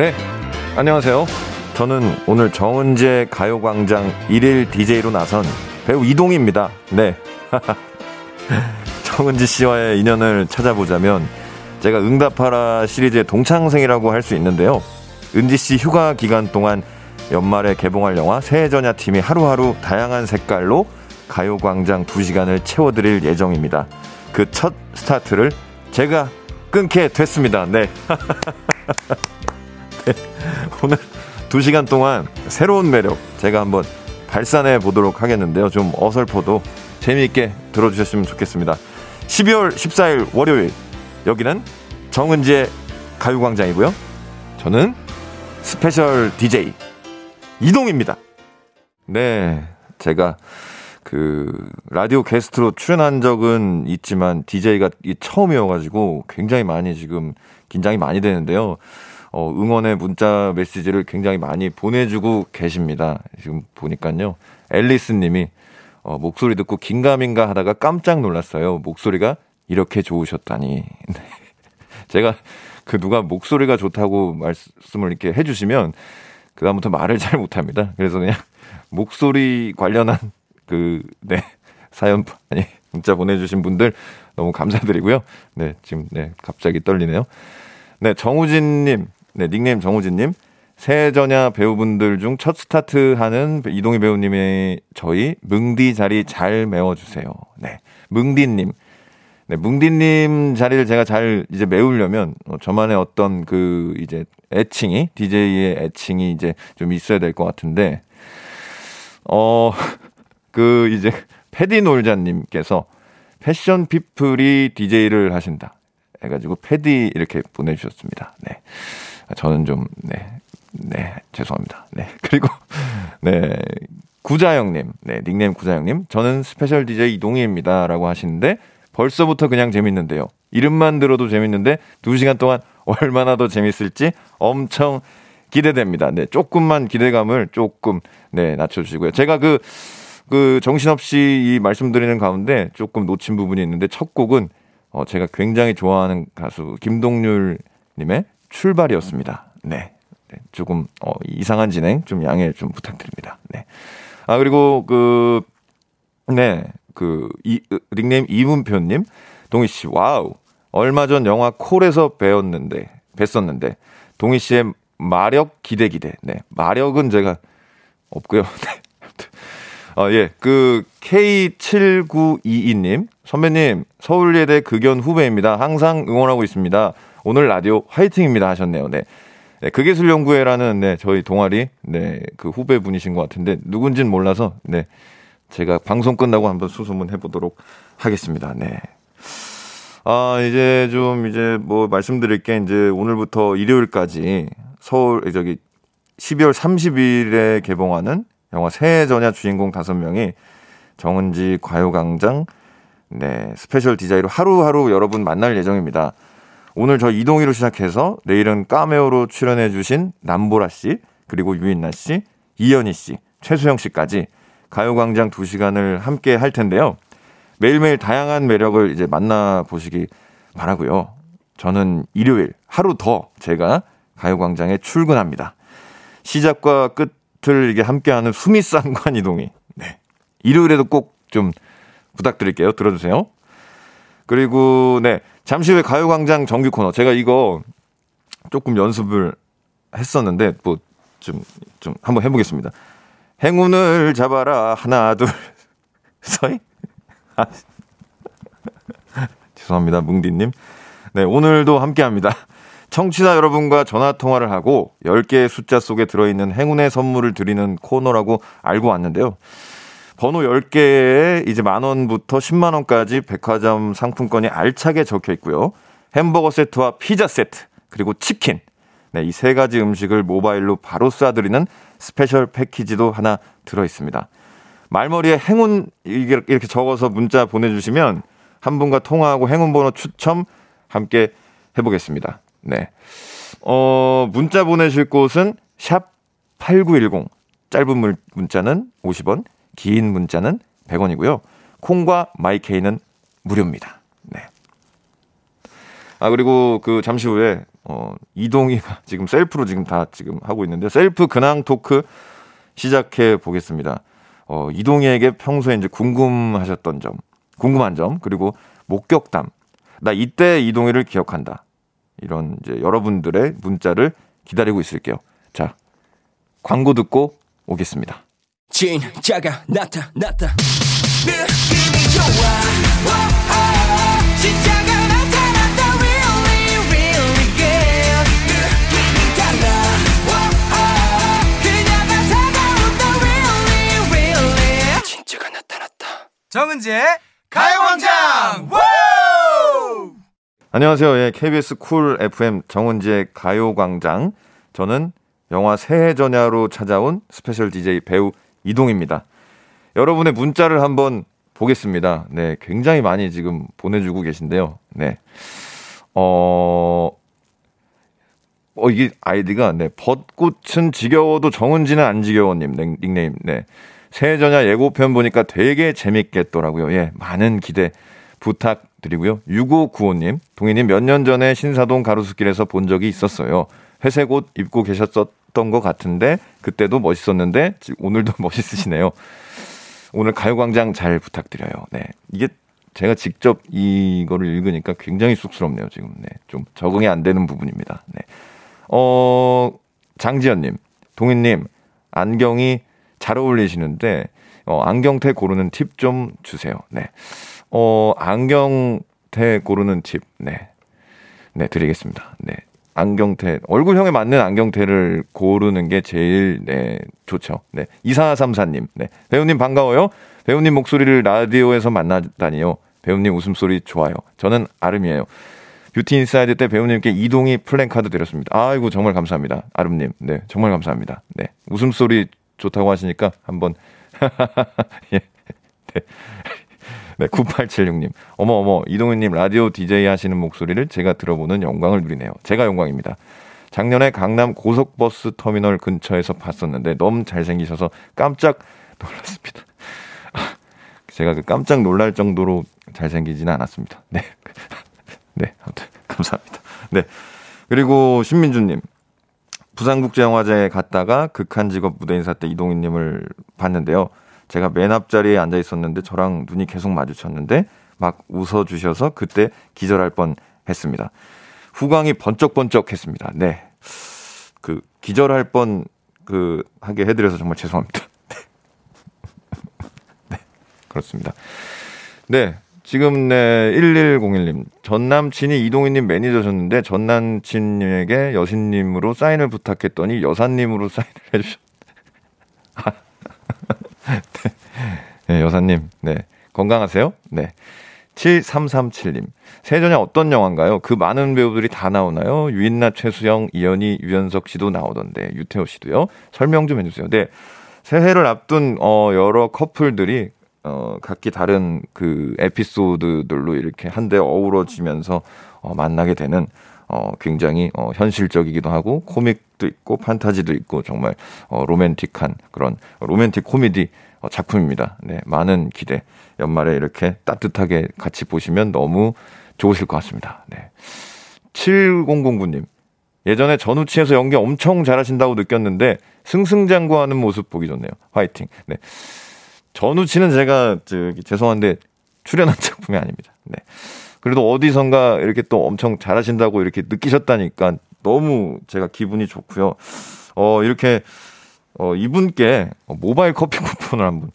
네, 안녕하세요. 저는 오늘 정은재 가요광장 1일 DJ로 나선 배우 이동입니다. 네. 정은지 씨와의 인연을 찾아보자면 제가 응답하라 시리즈의 동창생이라고 할 수 있는데요. 은지 씨 휴가 기간 동안 연말에 개봉할 영화 새해전야 팀이 하루하루 다양한 색깔로 가요광장 2시간을 채워드릴 예정입니다. 그 첫 스타트를 제가 맡게 됐습니다. 네. 네. 오늘 2시간 동안 새로운 매력 제가 한번 발산해 보도록 하겠는데요. 좀 어설퍼도 재미있게 들어주셨으면 좋겠습니다. 12월 14일 월요일 여기는 정은지의 가요광장이고요. 저는 special DJ 이동입니다. 네, 제가 그 라디오 게스트로 출연한 적은 있지만 DJ가 처음이어가지고 굉장히 많이 지금 긴장이 많이 되는데요. 어, 응원의 문자 메시지를 굉장히 많이 보내주고 계십니다. 지금 보니까요. 앨리스 님이 어, 목소리 듣고 긴가민가 하다가 깜짝 놀랐어요. 목소리가 이렇게 좋으셨다니. 네. 제가 그 누가 목소리가 좋다고 말씀을 이렇게 해주시면 그다음부터 말을 잘 못합니다. 그래서 그냥 목소리 관련한 그, 네, 사연, 아니, 문자 보내주신 분들 너무 감사드리고요. 네, 지금, 네, 갑자기 떨리네요. 네, 정우진님, 네, 닉네임 정우진님. 새전야 배우분들 중 첫 스타트 하는 이동희 배우님의 저희 뭉디 자리 잘 메워주세요. 네. 뭉디님. 네, 뭉디님 자리를 제가 잘 이제 메우려면 어, 저만의 어떤 그 이제 애칭이, DJ의 애칭이 이제 좀 있어야 될 것 같은데, 어, 그 이제 패디놀자님께서 패션 피플이 DJ를 하신다. 해가지고 패디 이렇게 보내주셨습니다. 네. 저는 좀, 네. 네. 죄송합니다. 네. 그리고, 네. 구자영님. 네. 닉네임 구자영님. 저는 스페셜 DJ 이동휘입니다. 라고 하시는데 벌써부터 그냥 재밌는데요. 이름만 들어도 재밌는데 두 시간 동안 얼마나 더 재밌을지 엄청 기대됩니다. 네. 조금만 기대감을 조금, 네. 낮춰주시고요. 제가 그, 그 정신없이 이 말씀드리는 가운데 조금 놓친 부분이 있는데 첫 곡은 어, 제가 굉장히 좋아하는 가수 김동률 님의 출발이었습니다. 네. 네. 조금 어, 이상한 진행 좀 양해 좀 부탁드립니다. 네. 아 그리고 그 네. 그 이, 닉네임 이문표 님, 동휘 씨 와우. 얼마 전 영화 콜에서 배웠는데 뵀었는데 동휘 씨의 마력 기대 기대. 네. 마력은 제가 없고요. 네. 어, 예. 그 K7922 님, 선배님, 서울예대 극연 후배입니다. 항상 응원하고 있습니다. 오늘 라디오 화이팅입니다 하셨네요. 네. 네 극예술연구회라는 네, 저희 동아리 네, 그 후배분이신 것 같은데 누군진 몰라서 네. 제가 방송 끝나고 한번 수소문 해 보도록 하겠습니다. 네. 아, 이제 좀 이제 뭐 말씀드릴 게 이제 오늘부터 일요일까지 서울 저기 12월 30일에 개봉하는 영화 새해 전야 주인공 다섯 명이 정은지 가요광장 네 스페셜 DJ로 하루하루 여러분 만날 예정입니다. 오늘 저 이동휘로 시작해서 내일은 까메오로 출연해주신 남보라 씨 그리고 유인나 씨, 이연희 씨, 최수영 씨까지 가요광장 2 시간을 함께 할 텐데요. 매일매일 다양한 매력을 이제 만나 보시기 바라고요. 저는 일요일 하루 더 제가 가요광장에 출근합니다. 시작과 끝들 이게 함께하는 수미쌍관 이동이. 네. 일요일에도 꼭 좀 부탁드릴게요. 들어주세요. 그리고 네 잠시 후에 가요광장 정규 코너 제가 이거 조금 연습을 했었는데 뭐 좀좀 좀 한번 해보겠습니다. 행운을 잡아라 하나 둘 서이 아, 죄송합니다 뭉디님. 네 오늘도 함께합니다. 청취자 여러분과 전화 통화를 하고 10개의 숫자 속에 들어있는 행운의 선물을 드리는 코너라고 알고 왔는데요. 번호 10개에 이제 만 원부터 10만 원까지 백화점 상품권이 알차게 적혀 있고요. 햄버거 세트와 피자 세트, 그리고 치킨. 네, 이 세 가지 음식을 모바일로 바로 쏴드리는 스페셜 패키지도 하나 들어 있습니다. 말머리에 행운 이렇게 적어서 문자 보내주시면 한 분과 통화하고 행운 번호 추첨 함께 해보겠습니다. 네. 어, 문자 보내실 곳은 샵 8910. 짧은 문자는 50원, 긴 문자는 100원이고요. 콩과 my K는 무료입니다. 네. 아, 그리고 그 잠시 후에 어, 이동휘가 지금 셀프로 지금 다 지금 하고 있는데 셀프 근황 토크 시작해 보겠습니다. 어, 이동휘에게 평소에 이제 궁금하셨던 점, 궁금한 점, 그리고 목격담. 나 이때 이동휘를 기억한다. 이런 이제 여러분들의 문자를 기다리고 있을게요. 자, 광고 듣고 오겠습니다. 진짜가 나타났다. 느낌이 좋아. 진짜가 나타났다. Really, really good. 느낌이 달라. 그녀가 다가온다. Really, really. 진짜가 나타났다. 정은지의 가요광장. 안녕하세요. 예, KBS 쿨 FM 정은지의 가요광장. 저는 영화 새해 전야로 찾아온 스페셜 DJ 배우 이동휘입니다. 여러분의 문자를 한번 보겠습니다. 네, 굉장히 많이 지금 보내주고 계신데요. 네. 어, 어, 이게 아이디가, 네, 벚꽃은 지겨워도 정은지는 안 지겨워님, 네, 닉네임, 네. 새해 전야 예고편 보니까 되게 재밌겠더라고요. 예, 많은 기대 부탁드리고요. 6595님, 동휘님 몇 년 전에 신사동 가로수길에서 본 적이 있었어요. 회색 옷 입고 계셨던 것 같은데, 그때도 멋있었는데, 오늘도 멋있으시네요. 오늘 가요광장 잘 부탁드려요. 네. 이게 제가 직접 이거를 읽으니까 굉장히 쑥스럽네요, 지금. 네. 좀 적응이 안 되는 부분입니다. 네. 어, 장지연님, 동희님, 안경이 잘 어울리시는데, 어, 안경테 고르는 팁 좀 주세요. 네. 어, 안경테 고르는 팁, 네. 네, 드리겠습니다. 네. 안경테, 얼굴형에 맞는 안경테를 고르는 게 제일, 네, 좋죠. 네. 2434님, 네. 배우님 반가워요. 배우님 목소리를 라디오에서 만나다니요. 배우님 웃음소리 좋아요. 저는 아름이에요. 뷰티 인사이드 때 배우님께 이동휘 플랜카드 드렸습니다. 아이고, 정말 감사합니다. 아름님. 네, 정말 감사합니다. 네. 웃음소리 좋다고 하시니까 한번, 예. 네. 네, 9876님. 어머, 어머, 이동훈님 라디오 DJ 하시는 목소리를 제가 들어보는 영광을 누리네요. 제가 영광입니다. 작년에 강남 고속버스 터미널 근처에서 봤었는데 너무 잘생기셔서 깜짝 놀랐습니다. 제가 그 깜짝 놀랄 정도로 잘생기지는 않았습니다. 네. 네, 아무튼 감사합니다. 네. 그리고 신민주님. 부산국제영화제에 갔다가 극한 직업 무대 인사 때 이동희님을 봤는데요. 제가 맨 앞자리에 앉아 있었는데 저랑 눈이 계속 마주쳤는데 막 웃어 주셔서 그때 기절할 뻔 했습니다. 후광이 번쩍번쩍 했습니다. 네. 그 기절할 뻔 그 하게 해 드려서 정말 죄송합니다. 네. 그렇습니다. 네. 지금 네 1101님 전 남친이 이동희님 매니저셨는데 전 남친님에게 여신님으로 사인을 부탁했더니 여사님으로 사인을 해주셨. 여사님, 네. 건강하세요? 네. 7337님. 세전에 어떤 영화인가요? 그 많은 배우들이 다 나오나요? 유인나, 최수영, 이연희, 유연석 씨도 나오던데, 유태호 씨도요? 설명 좀 해주세요. 네. 새해를 앞둔, 어, 여러 커플들이, 어, 각기 다른 그 에피소드들로 이렇게 한데 어우러지면서, 어, 만나게 되는, 어, 굉장히, 어, 현실적이기도 하고, 코믹도 있고, 판타지도 있고, 정말, 어, 로맨틱한 그런 로맨틱 코미디 어, 작품입니다. 네, 많은 기대. 연말에 이렇게 따뜻하게 같이 보시면 너무 좋으실 것 같습니다. 네. 7009님. 예전에 전우치에서 연기 엄청 잘하신다고 느꼈는데 승승장구하는 모습 보기 좋네요. 화이팅. 네. 전우치는 제가 저기 죄송한데 출연한 작품이 아닙니다. 네. 그래도 어디선가 이렇게 또 엄청 잘하신다고 이렇게 느끼셨다니까 너무 제가 기분이 좋고요. 어, 이렇게 어, 이분께 모바일 커피 쿠폰을 한번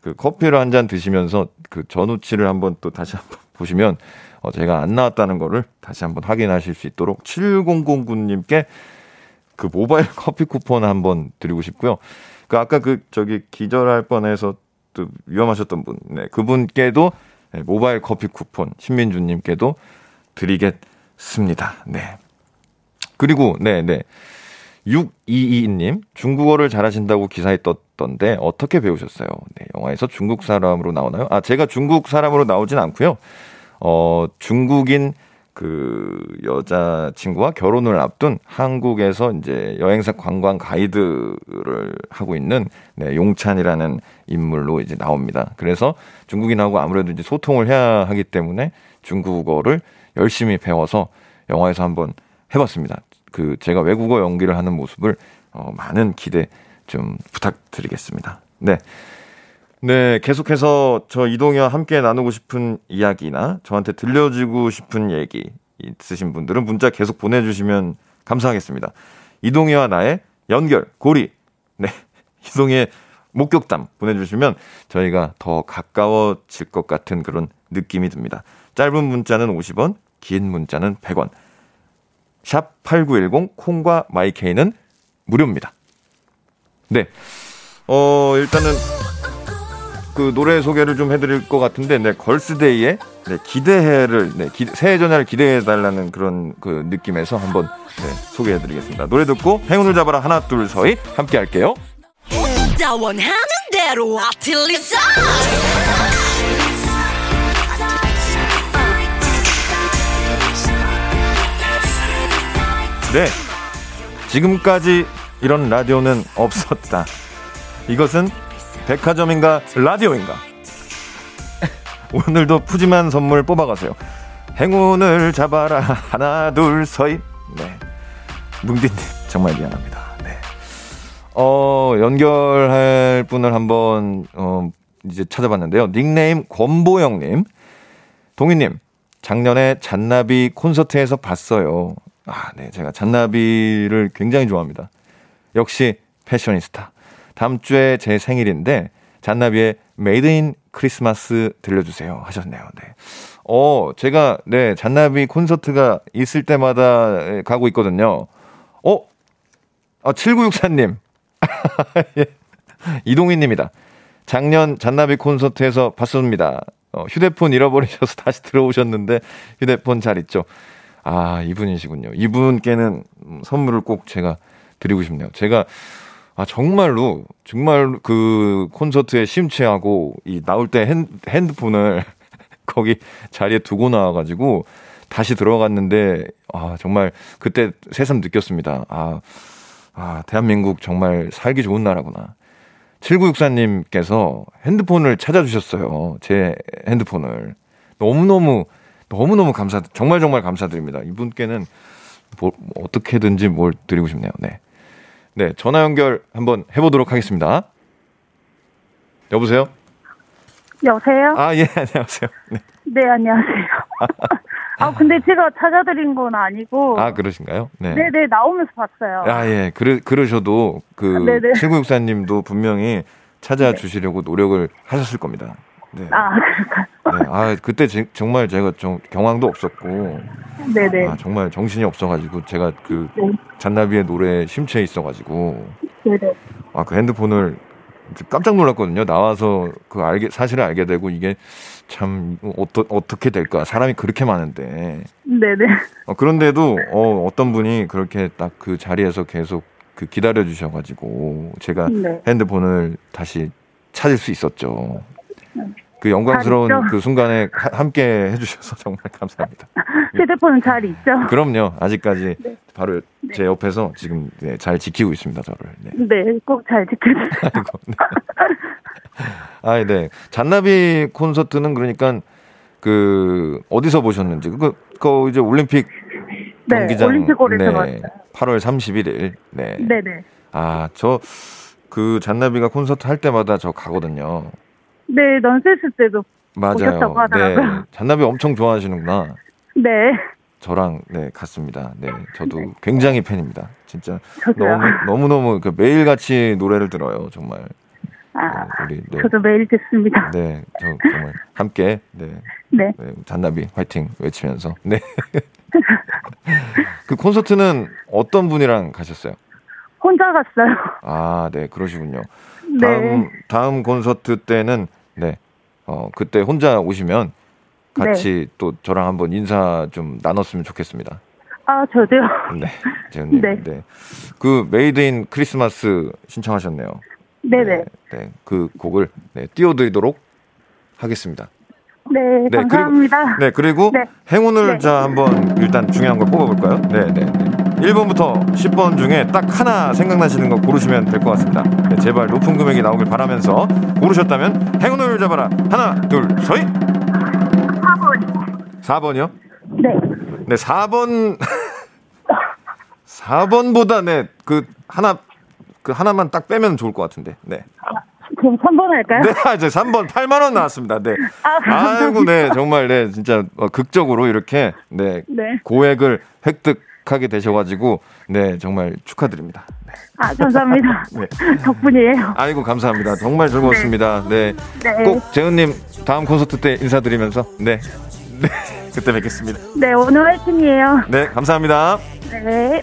그 커피를 한 잔 드시면서 그 전우치를 한번 또 다시 한번 보시면 어, 제가 안 나왔다는 거를 다시 한번 확인하실 수 있도록 7009님께 그 모바일 커피 쿠폰 한번 드리고 싶고요. 그 아까 그 저기 기절할 뻔해서 또 위험하셨던 분, 네, 그분께도 네, 모바일 커피 쿠폰 신민주님께도 드리겠습니다. 네. 그리고 네, 네. 622님, 중국어를 잘하신다고 기사에 떴던데 어떻게 배우셨어요? 네, 영화에서 중국 사람으로 나오나요? 아, 제가 중국 사람으로 나오진 않고요. 어, 중국인 그 여자 친구와 결혼을 앞둔 한국에서 이제 여행사 관광 가이드를 하고 있는 네, 용찬이라는 인물로 이제 나옵니다. 그래서 중국인하고 아무래도 이제 소통을 해야 하기 때문에 중국어를 열심히 배워서 영화에서 한번 해봤습니다. 그 제가 외국어 연기를 하는 모습을 어, 많은 기대 좀 부탁드리겠습니다. 네. 네, 계속해서 저 이동희와 함께 나누고 싶은 이야기나 저한테 들려주고 싶은 얘기 있으신 분들은 문자 계속 보내주시면 감사하겠습니다. 이동희와 나의 연결, 고리. 네. 이동희의 목격담 보내주시면 저희가 더 가까워질 것 같은 그런 느낌이 듭니다. 짧은 문자는 50원, 긴 문자는 100원. 샵 8910 콩과 마이케이는 무료입니다. 네. 어, 일단은 그 노래 소개를 좀 해드릴 것 같은데, 네, 걸스데이의 네, 기대해를, 네, 기, 새해 전야를 기대해달라는 그런 그 느낌에서 한번 네, 소개해드리겠습니다. 노래 듣고 행운을 잡아라 하나, 둘, 서희 함께 할게요. 네. 지금까지 이런 라디오는 없었다. 이것은 백화점인가 라디오인가? 오늘도 푸짐한 선물 뽑아가세요. 행운을 잡아라 하나 둘 서이. 네. 뭉디님 정말 미안합니다. 네. 어 연결할 분을 한번 어 이제 찾아봤는데요. 닉네임 권보영님, 동휘님 작년에 잔나비 콘서트에서 봤어요. 아, 네. 제가 잔나비를 굉장히 좋아합니다. 역시 패셔니스타. 다음 주에 제 생일인데 잔나비의 Made in Christmas 들려주세요 하셨네요. 네. 어, 제가 네, 잔나비 콘서트가 있을 때마다 가고 있거든요. 어? 아, 7964님. 예. 이동희 님이다. 작년 잔나비 콘서트에서 봤습니다. 어, 휴대폰 잃어버리셔서 다시 들어오셨는데 휴대폰 잘 있죠? 아, 이분이시군요. 이분께는 선물을 꼭 제가 드리고 싶네요. 제가 아, 정말로, 정말 그 콘서트에 심취하고, 이 나올 때 핸, 핸드폰을 거기 자리에 두고 나와가지고, 다시 들어갔는데, 아, 정말 그때 새삼 느꼈습니다. 아, 아, 대한민국 정말 살기 좋은 나라구나. 7964님께서 핸드폰을 찾아주셨어요. 제 핸드폰을. 너무너무, 너무너무 감사, 정말 정말 감사드립니다. 이분께는 뭐, 어떻게든지 뭘 드리고 싶네요. 네. 네, 전화 연결 한번 해보도록 하겠습니다. 여보세요? 여보세요? 아, 예, 안녕하세요. 네, 네 안녕하세요. 아, 근데 제가 찾아드린 건 아니고. 아, 그러신가요? 네. 네네, 나오면서 봤어요. 아, 예. 그러, 그러셔도, 그, 7964님도 분명히 찾아주시려고 네. 노력을 하셨을 겁니다. 네. 아, 네. 아, 그때 제, 정말 제가 좀 경황도 없었고. 네네. 아, 정말 정신이 없어가지고 제가 그 네. 잔나비의 노래에 심취해 있어가지고. 네네. 아, 그 핸드폰을 깜짝 놀랐거든요. 나와서 그 알게, 사실을 알게 되고 이게 참, 어떠, 어떻게 될까. 사람이 그렇게 많은데. 네네. 어, 그런데도, 어, 어떤 분이 그렇게 딱 그 자리에서 계속 그 기다려 주셔가지고 제가 네. 핸드폰을 다시 찾을 수 있었죠. 그 영광스러운 그 순간에 하, 함께 해주셔서 정말 감사합니다. 휴대폰은 잘 있죠? 그럼요. 아직까지 네. 바로 네. 제 옆에서 지금 네, 잘 지키고 있습니다, 저를. 네, 네 꼭 잘 지켜주세요. 네. 아, 네. 잔나비 콘서트는 그러니까 그 어디서 보셨는지 그, 그 이제 올림픽 네, 경기장 올림픽홀에서 네, 봤어요. 8월 31일. 네. 네 네. 아, 저 그 잔나비가 콘서트 할 때마다 저 가거든요. 네, 넌센스 때도 맞아요. 네. 잔나비 엄청 좋아하시는구나. 네. 저랑 네 갔습니다. 네, 저도 네. 굉장히 팬입니다. 진짜 저도요. 너무 너무 너무 그 매일 같이 노래를 들어요. 정말. 아, 네, 우리, 네. 저도 매일 듣습니다. 네, 저 정말 함께 네, 네. 네 잔나비 화이팅 외치면서 네. 그 콘서트는 어떤 분이랑 가셨어요? 혼자 갔어요. 아, 네, 그러시군요. 네. 다음 다음 콘서트 때는 네. 어, 그때 혼자 오시면 같이 네. 또 저랑 한번 인사 좀 나눴으면 좋겠습니다. 아, 저도요. 네. 재훈님. 네. 네. 그 Made in Christmas 신청하셨네요. 네네. 네, 네. 그 곡을 네, 띄워드리도록 하겠습니다. 네, 네 감사합니다. 그리고, 네, 그리고 네. 행운을 네. 자 한번 일단 중요한 걸 뽑아볼까요? 네, 네, 네. 1번부터 10번 중에 딱 하나 생각나시는 거 고르시면 될 것 같습니다. 네, 제발 높은 금액이 나오길 바라면서 고르셨다면 행운을 잡아라. 하나, 둘, 서희. 4번. 4번이요? 네. 네, 4번. 4번보다 네, 그 하나 그 하나만 딱 빼면 좋을 것 같은데. 네. 그럼 3번 할까요? 네, 이제 3번 8만 원 나왔습니다. 네. 아, 이고 네, 정말 네, 진짜 어, 극적으로 이렇게 네, 네. 고액을 획득 하게 되셔가지고 네, 정말 축하드립니다. 네. 아, 감사합니다. 네. 덕분이에요. 아이고 감사합니다. 정말 즐거웠습니다. 네, 네. 꼭 재은님 다음 콘서트 때 인사드리면서 네, 네, 그때 뵙겠습니다. 네, 오늘 화이팅이에요. 네, 감사합니다. 네.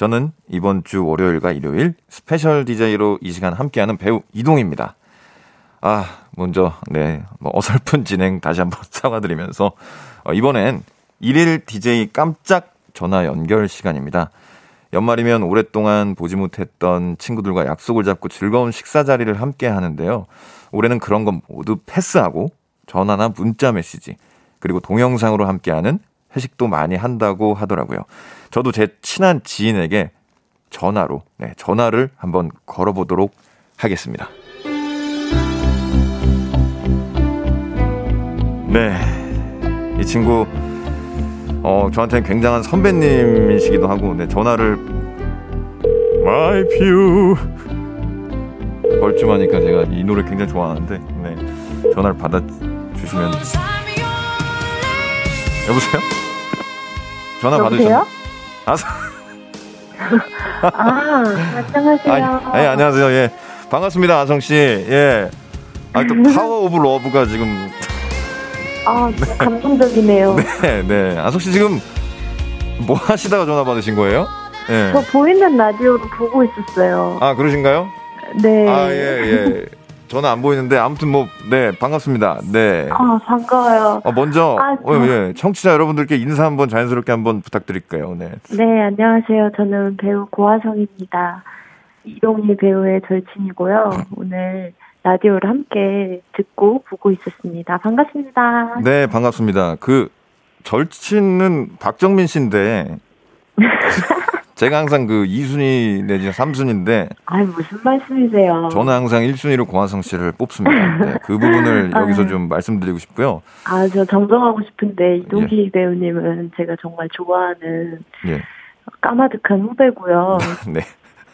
저는 이번 주 월요일과 일요일 스페셜 DJ로 이 시간 함께하는 배우 이동휘입니다. 아, 먼저, 네, 뭐 어설픈 진행 다시 한번 사과드리면서, 어, 이번엔 일일 DJ 깜짝 전화 연결 시간입니다. 연말이면 오랫동안 보지 못했던 친구들과 약속을 잡고 즐거운 식사 자리를 함께 하는데요. 올해는 그런 건 모두 패스하고 전화나 문자 메시지, 그리고 동영상으로 함께하는 회식도 많이 한다고 하더라고요. 저도 제 친한 지인에게 전화로, 네, 전화를 한번 걸어보도록 하겠습니다. 네. 이 친구, 어, 저한테는 굉장한 선배님이시기도 하고, 네, 전화를, My Pew. 벌쭘하니까 제가 이 노래 굉장히 좋아하는데, 네. 전화를 받아주시면. 여보세요? 전화 여보세요? 받으셨 아, 아, 안녕하세요. 아, 예, 안녕하세요. 예. 반갑습니다, 아성 씨. 예. 아, 또 Power of Love가 지금 아, 진짜 감동적이네요. 네, 네. 아성 씨 지금 뭐 하시다가 전화 받으신 거예요? 예. 저 보이는 라디오로 보고 있었어요. 아, 그러신가요? 네. 아, 예, 예. 전화 안 보이는데 아무튼 뭐 네, 반갑습니다. 네. 아, 반가워요. 어, 먼저 아, 어, 저- 예. 청취자 여러분들께 인사 한번 자연스럽게 한번 부탁드릴게요. 네. 네, 안녕하세요. 저는 배우 고아성입니다. 이동희 배우의 절친이고요. 오늘 라디오를 함께 듣고 보고 있었습니다. 반갑습니다. 네, 반갑습니다. 그 절친은 박정민 씨인데 제가 항상 그 2순위 내지 3순위인데 아이, 무슨 말씀이세요? 저는 항상 1순위로 고화성 씨를 뽑습니다. 네, 그 부분을. 여기서 좀 말씀드리고 싶고요. 아, 저 정정하고 싶은데, 이동희 배우님은 제가 정말 좋아하는 예. 까마득한 후배고요. 네.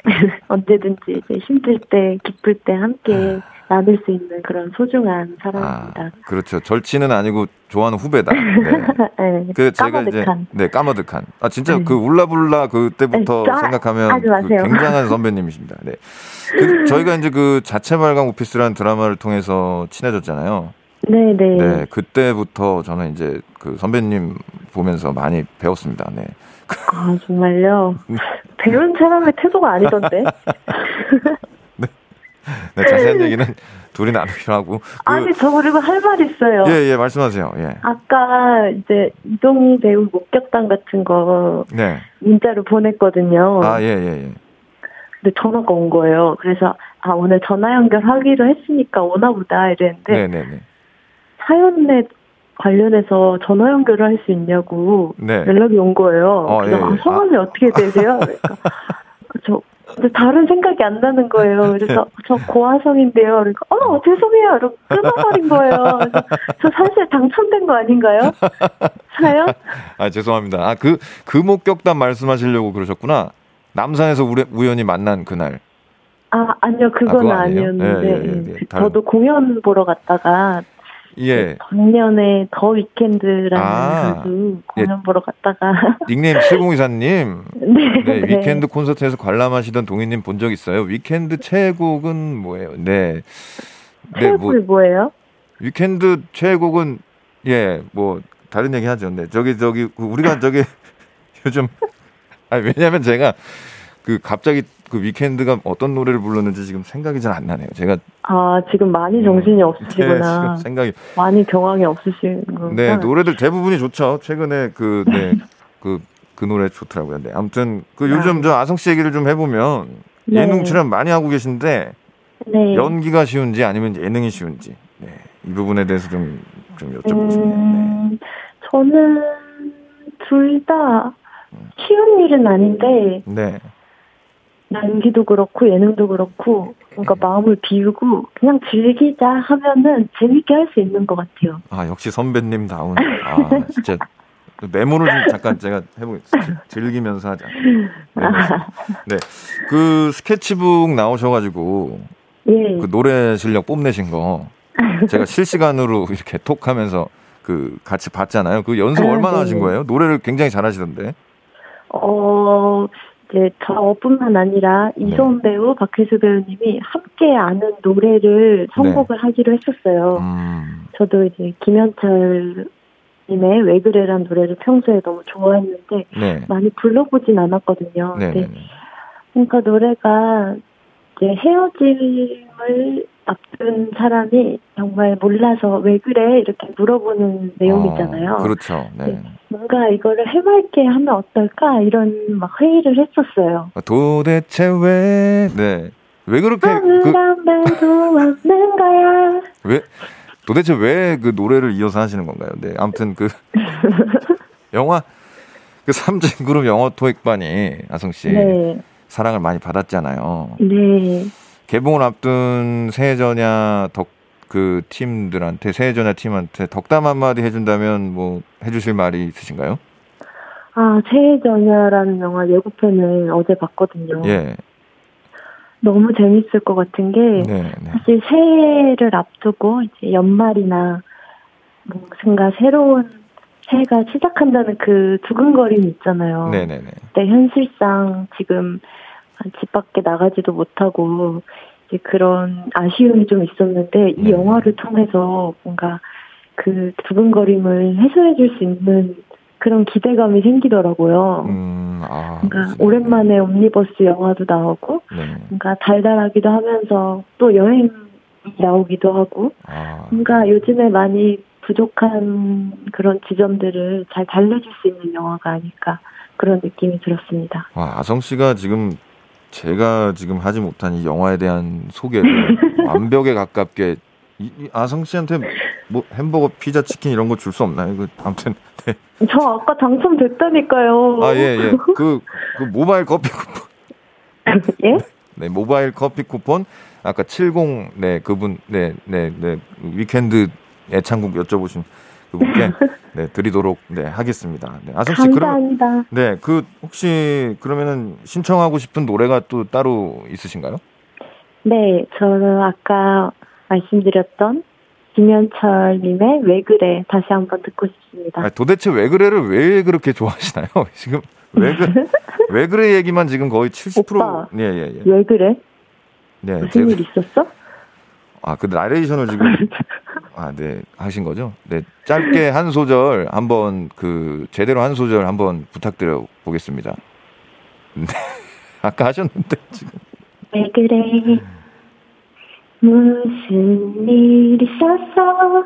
언제든지 이제 힘들 때, 기쁠 때 함께 나눌 수 있는 그런 소중한 아, 사람입니다. 그렇죠. 절친은 아니고 좋아하는 후배다. 네. 네, 그 제가 이제 까마득한. 네 까마득한 아 진짜 네. 그 울라불라 그때부터 네, 아, 생각하면 그. 굉장한 선배님이십니다. 네. 그 저희가 이제 그 자체 발광 오피스라는 드라마를 통해서 친해졌잖아요. 네네. 네, 그때부터 저는 이제 그 선배님 보면서 많이 배웠습니다. 네. 아, 정말요? 배운 사람의 태도가 아니던데? 네, 자세한 얘기는 둘이 나누기로 하고. 그, 아니, 저 그리고 할 말 있어요. 예, 예, 말씀하세요. 예. 아까 이제 이동희 배우 목격담 같은 거 네. 문자로 보냈거든요. 아, 예, 예, 예. 근데 전화가 온 거예요. 그래서 아 오늘 전화 연결하기로 했으니까 오나 보다 이랬는데 네, 네, 네. 사연에 관련해서 전화 연결을 할 수 있냐고 네. 연락이 온 거예요. 어, 그래서 예, 예. 아, 성함이 어떻게 되세요? 그러니까 저 근데 다른 생각이 안 나는 거예요. 그래서 저 고화성인데요. 그러니까 어 죄송해요. 이러고 끊어버린 거예요. 저 사실 당첨된 거 아닌가요? 사연? 아, 죄송합니다. 아, 그, 그 목격담 말씀하시려고 그러셨구나. 남산에서 우리, 우연히 만난 그날. 아 아니요 그건 아, 아니에요? 니었는데 예, 예, 예, 예. 다른- 저도 공연 보러 갔다가 예. 작년에 더 위켄드라는 아, 가수 예. 공연 보러 갔다가 닉네임 7024님. 네, 네, 위켄드 콘서트에서 관람하시던 동휘님 본 적 있어요? 위켄드 최애곡은 뭐예요? 네. 네, 뭐, 최애곡이 뭐, 예요 위켄드 최애곡은, 예, 뭐, 다른 얘기 하죠. 네, 저기, 저기, 그 우리가 저기, 요즘, 아니, 왜냐면 제가, 그, 갑자기 그 위켄드가 어떤 노래를 불렀는지 지금 생각이 잘 안 나네요. 제가. 아 지금 많이 정신이 네, 없으시구나 지금 생각이. 많이 경황이 없으신 거구나 네, 노래들 대부분이 좋죠. 최근에 그, 네, 그, 그 노래 좋더라고요. 네. 아무튼 그 요즘 저 아성 씨 얘기를 좀 해보면 네. 예능 출연 많이 하고 계신데 네. 연기가 쉬운지 아니면 예능이 쉬운지 네. 이 부분에 대해서 좀, 좀 여쭤보고 싶네요. 네. 음, 저는 둘 다 쉬운 일은 아닌데 네. 연기도 그렇고 예능도 그렇고 뭔가 마음을 비우고 그냥 즐기자 하면은 재밌게 할 수 있는 것 같아요. 아 역시 선배님 다운. 아 진짜 메모를 좀 잠깐 제가 해보겠습니다. 즐기면서 하자. 네, 네. 그 스케치북 나오셔가지고 예. 그 노래 실력 뽐내신 거 제가 실시간으로 이렇게 톡하면서 그 같이 봤잖아요. 그 연습 아, 얼마나 네. 하신 거예요? 노래를 굉장히 잘하시던데. 어, 이제 저뿐만 아니라 이소은 배우, 박혜수 배우님이 함께 아는 노래를 선곡을 하기로 했었어요. 음, 저도 이제 김현철 님의 왜 그래란 노래를 평소에 너무 좋아했는데 네. 많이 불러보진 않았거든요. 네, 네, 네. 그러니까 노래가 이제 헤어짐을 앞둔 사람이 정말 몰라서 왜 그래 이렇게 물어보는 내용이잖아요. 어, 그렇죠. 네. 네. 뭔가 이거를 해맑게 하면 어떨까 이런 막 회의를 했었어요. 도대체 왜, 네. 왜 그렇게, 그. 왜, 도대체 왜 그 노래를 이어서 하시는 건가요? 네. 아무튼 그, 영화, 그 삼진 그룹 영어 토익반이, 아성 씨, 네, 사랑을 많이 받았잖아요. 네. 개봉을 앞둔 세전야 덕, 그 팀들한테, 세전야 팀한테 덕담 한마디 해준다면 뭐, 해주실 말이 있으신가요? 아, 새해 전야라는 영화 예고편을 어제 봤거든요. 예. 너무 재밌을 것 같은 게 네, 네. 사실 새해를 앞두고 이제 연말이나 뭔가 새로운 새해가 시작한다는 그 두근거림이 있잖아요. 네네네. 근데 현실상 지금 집 밖에 나가지도 못하고 이제 그런 아쉬움이 좀 있었는데 이 네. 영화를 통해서 뭔가 그 두근거림을 해소해 줄 수 있는 그런 기대감이 생기더라고요. 음, 아. 그러니까. 오랜만에 옴니버스 영화도 나오고 네. 뭔가 달달하기도 하면서 또 여행 나오기도 하고 아. 뭔가 요즘에 많이 부족한 그런 지점들을 잘 달래줄 수 있는 영화가 아닐까 그런 느낌이 들었습니다. 와, 아성 씨가 지금 제가 지금 하지 못한 이 영화에 대한 소개를 완벽에 가깝게 이, 이 아성 씨한테 뭐 햄버거, 피자, 치킨 이런 거 줄 수 없나요? 그 아무튼 네. 저 아까 당첨됐다니까요. 아, 예, 예. 그, 그 모바일 커피 쿠폰. 예? 네, 모바일 커피 쿠폰. 아까 70, 네, 그분, 네, 네, 네. 위켄드 애창곡 여쭤보신 그분께 네, 드리도록 네, 하겠습니다. 네, 아성 씨, 그러면 감사합니다. 네, 그 혹시 그러면은 신청하고 싶은 노래가 또 따로 있으신가요? 네, 저는 아까 말씀드렸던 김현철 님의 왜 그래 다시 한번 듣고 싶습니다. 아니, 도대체 왜 그래를 왜 그렇게 좋아하시나요? 지금 왜 그래 왜 그래 얘기만 지금 거의 70% 오빠. 예, 예, 예. 왜 그래? 네, 무슨 일 있었어? 아, 그 나레이션을 지금 아, 네, 하신 거죠? 네, 짧게 한 소절 한번 그 제대로 한 소절 한번 부탁드려 보겠습니다. 네. 아까 하셨는데 지금 왜 그래? 무슨 일 있었어?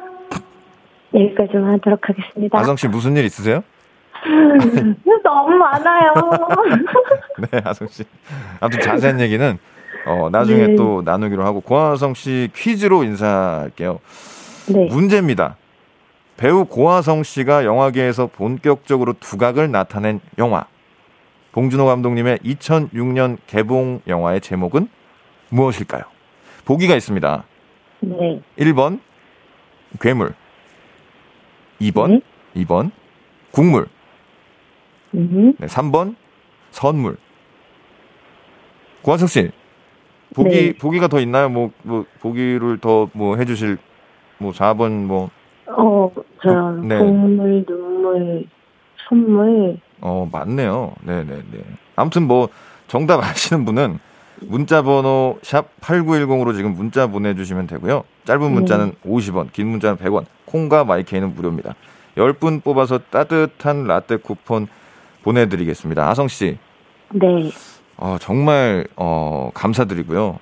여기까지만 하도록 하겠습니다. 아성 씨 무슨 일 있으세요? 너무 많아요. 네, 아성 씨. 아무튼 자세한 얘기는 어, 나중에 네. 또 나누기로 하고 고아성 씨 퀴즈로 인사할게요. 네. 문제입니다. 배우 고아성 씨가 영화계에서 본격적으로 두각을 나타낸 영화. 봉준호 감독님의 2006년 개봉 영화의 제목은 무엇일까요? 보기가 있습니다. 네. 1번 괴물. 2번 네. 2번 국물. 음. 네, 3번 선물. 고아성 씨. 보기 네. 보기가 더 있나요? 뭐, 뭐 보기를 더 뭐 해주실 뭐 4번 뭐 어, 저 네. 동물, 눈물, 선물. 어, 맞네요. 네 네 네. 아무튼 뭐, 정답 아시는 분은 문자 번호 샵 8910으로 지금 문자 보내 주시면 되고요. 짧은 문자는 50원, 긴 문자는 100원, 콩과 마이케이는 무료입니다. 10분 뽑아서 따뜻한 라떼 쿠폰 보내 드리겠습니다. 아성 씨, 네. 어, 정말, 어, 감사드리고요.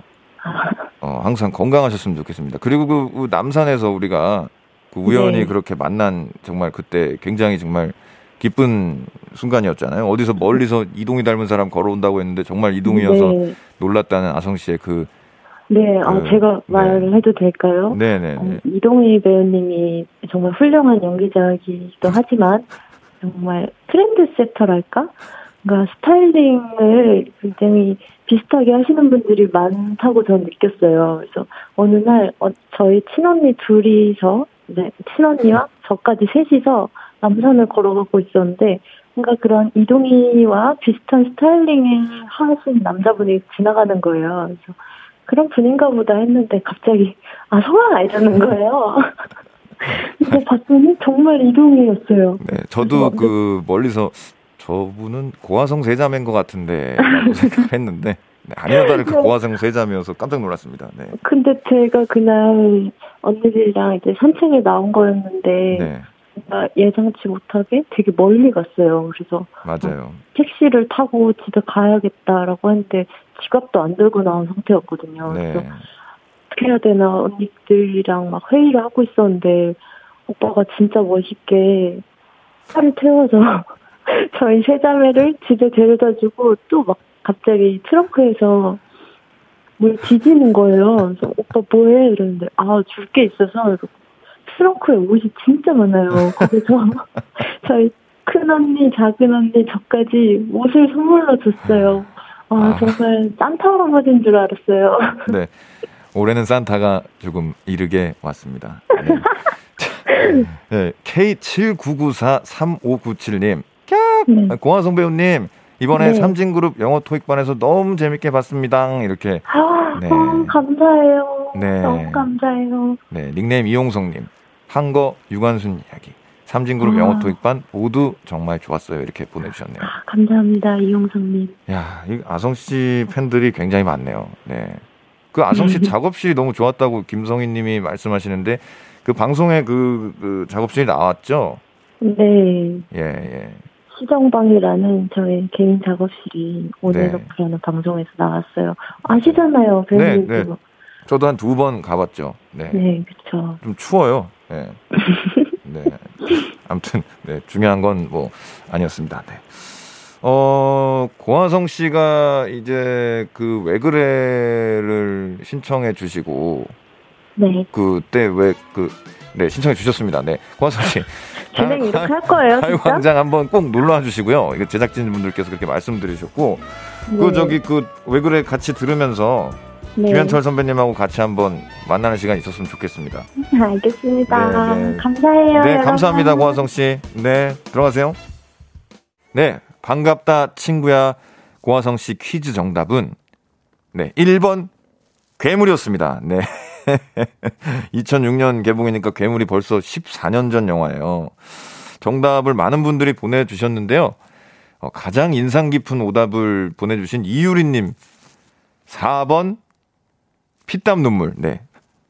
어, 항상 건강하셨으면 좋겠습니다. 그리고 그, 그 남산에서 우리가 그 우연히 네. 그렇게 만난 정말 그때 굉장히 정말 기쁜 순간이었잖아요. 어디서 멀리서 이동이 닮은 사람 걸어온다고 했는데 정말 이동이어서 네. 놀랐다는 아성 씨의 그 네, 아, 그, 제가 네. 말을 해도 될까요? 네네네. 어, 이동희 배우님이 정말 훌륭한 연기자이기도 하지만 정말 트렌드 세터랄까? 그러니까 스타일링을 굉장히 비슷하게 하시는 분들이 많다고 저는 느꼈어요. 그래서 어느 날 어, 저희 친언니 둘이서 네, 친언니와 저까지 셋이서 남산을 걸어가고 있었는데 뭔가 그런 이동희와 비슷한 스타일링을 하신 남자분이 지나가는 거예요. 그래서 그런 분인가 보다 했는데 갑자기 아 성화가 이러는 거예요. 근데 봤더니 정말 이동이었어요. 네, 저도 그 멀리서 저분은 고화성 세자매인 것 같은데 생각했는데 네, 아니나 다를까 네. 고화성 세자매여서 깜짝 놀랐습니다. 네. 근데 제가 그날 언니들이랑 이제 산책에 나온 거였는데 네, 예상치 못하게 되게 멀리 갔어요. 그래서 맞아요. 택시를 타고 집에 가야겠다라고 했는데 지갑도 안 들고 나온 상태였거든요. 네. 그래서 어떻게 해야 되나 언니들이랑 막 회의를 하고 있었는데 오빠가 진짜 멋있게 차를 태워서 저희 세 자매를 집에 데려다주고 또 막 갑자기 트렁크에서 뭘 뒤지는 거예요. 그래서 오빠 뭐해? 이러는데 아 줄 게 있어서 그래서 트렁크에 옷이 진짜 많아요. 거기서 저희 큰 언니, 작은 언니 저까지 옷을 선물로 줬어요. 아, 아. 정말 산타 할아버지인 줄 알았어요. 네. 올해는 산타가 조금 이르게 왔습니다. 네. 네, K79943597님. 네. 고화성 배우님, 이번에 네. 삼진그룹 영어 토익반에서 너무 재밌게 봤습니다. 이렇게. 아, 네. 아, 감사해요. 네. 너무 감사해요. 네, 닉네임 이용성님. 한거 유관순 이야기. 삼진그룹 아. 영어 토익반 모두 정말 좋았어요. 이렇게 보내주셨네요. 아, 감사합니다, 이용성님. 야, 이 아성 씨 팬들이 굉장히 많네요. 네. 그 아성 씨 작업실이 너무 좋았다고 김성희 님이 말씀하시는데 그 방송에 그, 그 작업실이 나왔죠? 네. 예, 예. 시정방이라는 저의 개인 작업실이 오늘 네. 방송에서 나왔어요. 아시잖아요, 네, 배우님도. 네. 저도 한 두 번 가봤죠. 네. 네, 그쵸. 좀 추워요. 네. 네. 아무튼, 네. 중요한 건 뭐 아니었습니다. 네. 어, 고화성 씨가 이제 그 왜 그래를 신청해 주시고 네. 그때 왜 그 네, 신청해 주셨습니다. 네. 고화성 씨. 진행 이렇게 할 거예요? 가요광장 한번 꼭 놀러 와 주시고요. 이거 제작진 분들께서 그렇게 말씀드리셨고 그 네. 저기 그 왜 그래 같이 들으면서 네. 김현철 선배님하고 같이 한번 만나는 시간 있었으면 좋겠습니다. 알겠습니다. 네, 네. 감사해요. 네, 여러분. 감사합니다, 고화성 씨. 네, 들어가세요. 네, 반갑다, 친구야. 고화성 씨 퀴즈 정답은 네, 1번 괴물이었습니다. 네. 2006년 개봉이니까 괴물이 벌써 14년 전 영화예요. 정답을 많은 분들이 보내주셨는데요. 어, 가장 인상 깊은 오답을 보내주신 이유리님 4번 피땀 눈물. 네.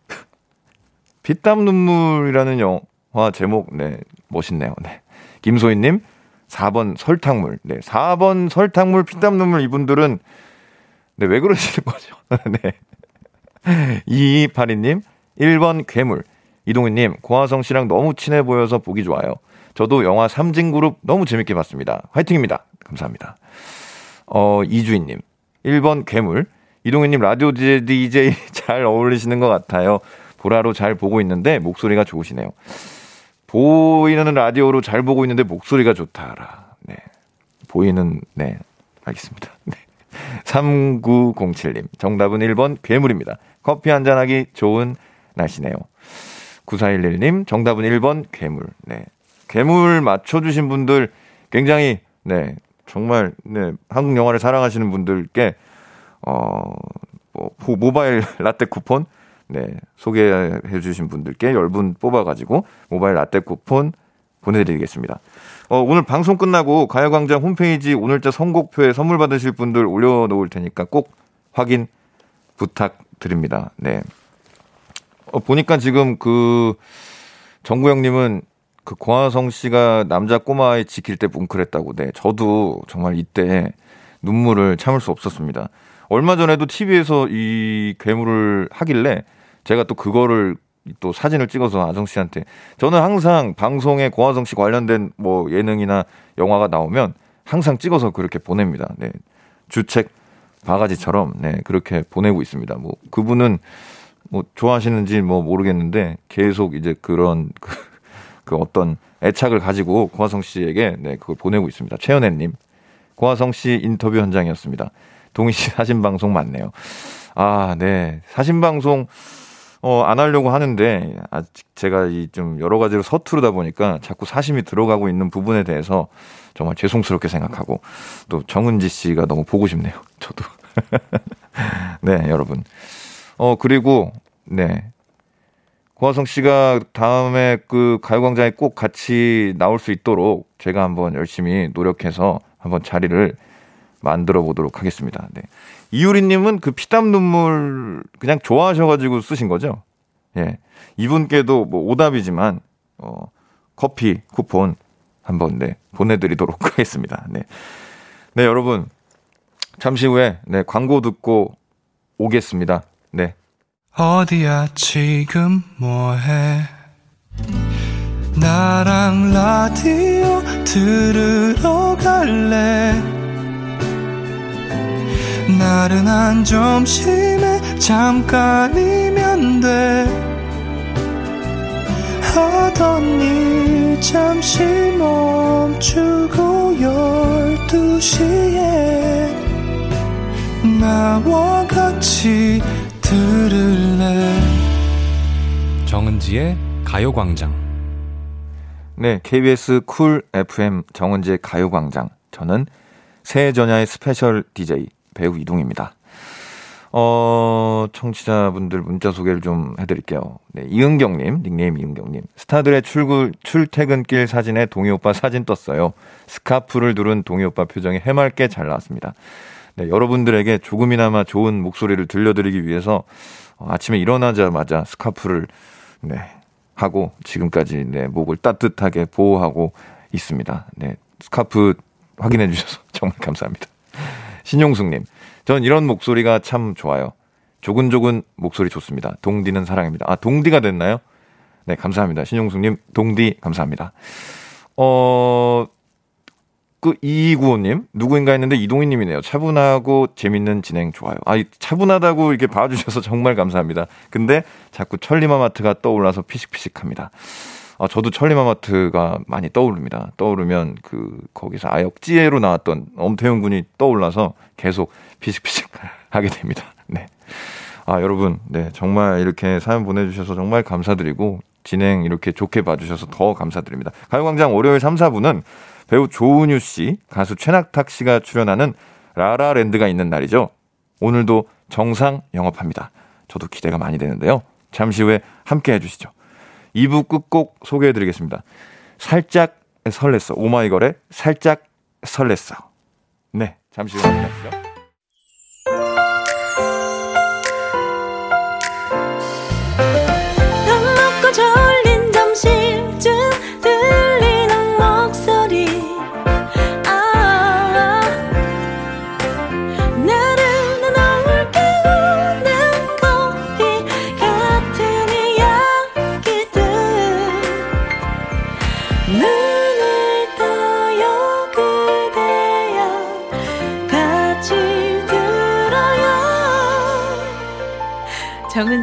피땀 눈물이라는 영화 제목, 네, 멋있네요. 네. 김소희님, 4번 설탕물. 네, 4번 설탕물, 피땀 눈물 이분들은, 네, 왜 그러시는 거죠? 네. 2282님, 1번 괴물. 이동희님, 고화성 씨랑 너무 친해 보여서 보기 좋아요. 저도 영화 삼진그룹 너무 재밌게 봤습니다. 화이팅입니다. 감사합니다. 어, 이주인님, 1번 괴물. 이동희님 라디오 DJ 잘 어울리시는 것 같아요. 보라로 잘 보고 있는데 목소리가 좋으시네요. 보이는 라디오로 잘 보고 있는데 목소리가 좋다라. 네. 보이는, 네. 알겠습니다. 네. 3907님. 정답은 1번 괴물입니다. 커피 한잔하기 좋은 날씨네요. 9411님. 정답은 1번 괴물. 네. 괴물 맞춰주신 분들 굉장히, 네. 정말, 네. 한국 영화를 사랑하시는 분들께, 어, 뭐, 모- 모바일 라떼 쿠폰, 네. 소개해 주신 분들께 10분 뽑아가지고 모바일 라떼 쿠폰 보내드리겠습니다. 어, 오늘 방송 끝나고 가요광장 홈페이지 오늘자 선곡표에 선물 받으실 분들 올려놓을 테니까 꼭 확인 부탁 드립니다. 네. 어, 보니까 지금 그 정구영님은 그 고하성 씨가 남자 꼬마아이 지킬 때 뭉클했다고. 네. 저도 정말 이때 눈물을 참을 수 없었습니다. 얼마 전에도 TV에서 이 괴물을 하길래 제가 또 그거를 또 사진을 찍어서 아성 씨한테 저는 항상 방송에 고아성 씨 관련된 뭐 예능이나 영화가 나오면 항상 찍어서 그렇게 보냅니다. 네. 주책 바가지처럼 네, 그렇게 보내고 있습니다. 뭐 그분은 뭐 좋아하시는지 뭐 모르겠는데 계속 이제 그런 그, 그 어떤 애착을 가지고 고아성 씨에게 네, 그걸 보내고 있습니다. 최연애 님. 고아성 씨 인터뷰 현장이었습니다. 동희 씨 사진 방송 맞네요. 아, 네. 사진 방송 어, 안 하려고 하는데, 아직 제가 이 좀 여러 가지로 서투르다 보니까 자꾸 사심이 들어가고 있는 부분에 대해서 정말 죄송스럽게 생각하고, 또 정은지 씨가 너무 보고 싶네요. 저도. 네, 여러분. 어, 그리고, 네. 고화성 씨가 다음에 그 가요광장에 꼭 같이 나올 수 있도록 제가 한번 열심히 노력해서 한번 자리를 만들어 보도록 하겠습니다. 네. 이유리님은 그 피땀 눈물 그냥 좋아하셔가지고 쓰신 거죠? 예. 이분께도 뭐 오답이지만, 어, 커피 쿠폰 한번, 네, 보내드리도록 하겠습니다. 네. 네, 여러분. 잠시 후에, 네, 광고 듣고 오겠습니다. 네. 어디야, 지금 뭐해? 나랑 라디오 들으러 갈래? 나른한 점심에 잠깐이면 돼. 하던 일 잠시 멈추고 열두 시에 나와 같이 들을래? 정은지의 가요광장. 네, KBS 쿨 FM 정은지의 가요광장. 저는 새해 전야의 special DJ 배우 이동휘입니다. 어, 청취자분들 문자 소개를 좀 해드릴게요. 네, 이은경님, 닉네임 이은경님. 스타들의 출구, 출퇴근길 사진에 동휘 오빠 사진 떴어요. 스카프를 두른 동희 오빠 표정이 해맑게 잘 나왔습니다. 네, 여러분들에게 조금이나마 좋은 목소리를 들려드리기 위해서 어, 아침에 일어나자마자 스카프를, 네, 하고 지금까지 네, 목을 따뜻하게 보호하고 있습니다. 네, 스카프 확인해 주셔서 정말 감사합니다. 신용숙님, 전 이런 목소리가 참 좋아요. 조근조근 목소리 좋습니다. 동디는 사랑입니다. 아, 동디가 됐나요? 네, 감사합니다. 신용숙님, 동디, 감사합니다. 어, 그, 2295님, 누구인가 했는데 이동희님이네요. 차분하고 재밌는 진행 좋아요. 아, 차분하다고 이렇게 봐주셔서 정말 감사합니다. 근데 자꾸 천리마마트가 떠올라서 피식피식합니다. 아, 저도 천리마마트가 많이 떠오릅니다. 떠오르면 그, 거기서 아역지혜로 나왔던 엄태웅 군이 떠올라서 계속 피식피식 하게 됩니다. 네. 아, 여러분, 네. 정말 이렇게 사연 보내주셔서 정말 감사드리고, 진행 이렇게 좋게 봐주셔서 더 감사드립니다. 가요광장 월요일 3, 4부는 배우 조은유 씨, 가수 최낙탁 씨가 출연하는 라라랜드가 있는 날이죠. 오늘도 정상 영업합니다. 저도 기대가 많이 되는데요. 잠시 후에 함께 해주시죠. 2부 끝곡 소개해드리겠습니다. 살짝 설렜어. 오마이걸의 살짝 설렜어. 네, 잠시 후에 하시죠.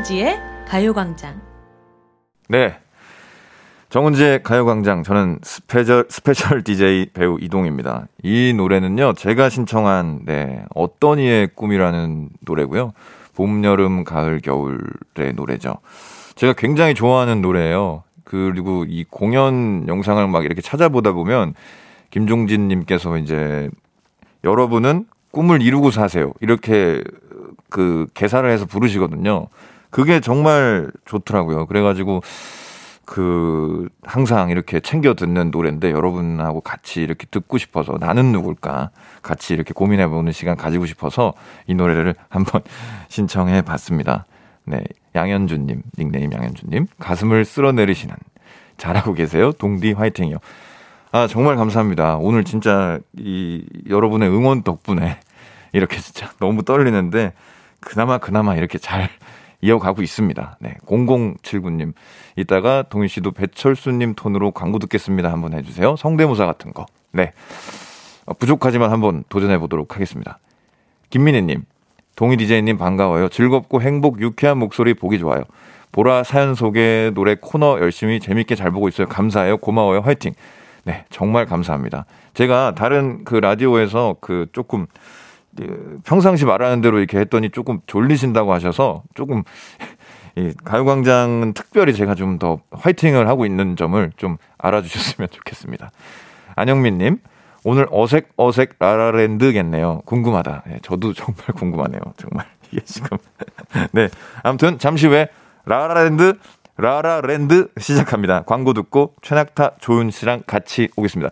정은지의 가요광장. 네. 정은지의 가요광장. 저는 special, special DJ 배우 이동휘입니다. 이 노래는요, 제가 신청한, 네, 어떤 이의 꿈이라는 노래고요. 봄, 여름, 가을, 겨울의 노래죠. 제가 굉장히 좋아하는 노래예요. 그리고 이 공연 영상을 막 이렇게 찾아보다 보면, 김종진 님께서 이제, 여러분은 꿈을 이루고 사세요. 이렇게 그 개사를 해서 부르시거든요. 그게 정말 좋더라고요. 그래가지고 그 항상 이렇게 챙겨 듣는 노래인데 여러분하고 같이 이렇게 듣고 싶어서 나는 누굴까 같이 이렇게 고민해 보는 시간 가지고 싶어서 이 노래를 한번 신청해 봤습니다. 네. 양현주님, 닉네임 양현주님, 가슴을 쓸어내리시는 잘하고 계세요. 동디 화이팅이요. 아, 정말 감사합니다. 오늘 진짜 이 여러분의 응원 덕분에 이렇게 진짜 너무 떨리는데 그나마 그나마 이렇게 잘 이어가고 있습니다. 네. 0079님. 이따가 동희 씨도 배철수님 톤으로 광고 듣겠습니다. 한번 해주세요. 성대모사 같은 거. 네. 어, 부족하지만 한번 도전해 보도록 하겠습니다. 김민혜님. 동희 디제이님 반가워요. 즐겁고 행복 유쾌한 목소리 보기 좋아요. 보라 사연 소개 노래 코너 열심히 재밌게 잘 보고 있어요. 감사해요. 고마워요. 화이팅. 네, 정말 감사합니다. 제가 다른 그 라디오에서 그 조금 그 평상시 말하는 대로 이렇게 했더니 조금 졸리신다고 하셔서 조금 이 가요광장은 특별히 제가 좀 더 화이팅을 하고 있는 점을 좀 알아주셨으면 좋겠습니다. 안영민님, 오늘 어색 어색 라라랜드겠네요. 궁금하다. 네, 저도 정말 궁금하네요. 정말 이게 지금 네 아무튼 잠시 후에 라라랜드 라라랜드 시작합니다. 광고 듣고 최낙타 조은 씨랑 같이 오겠습니다.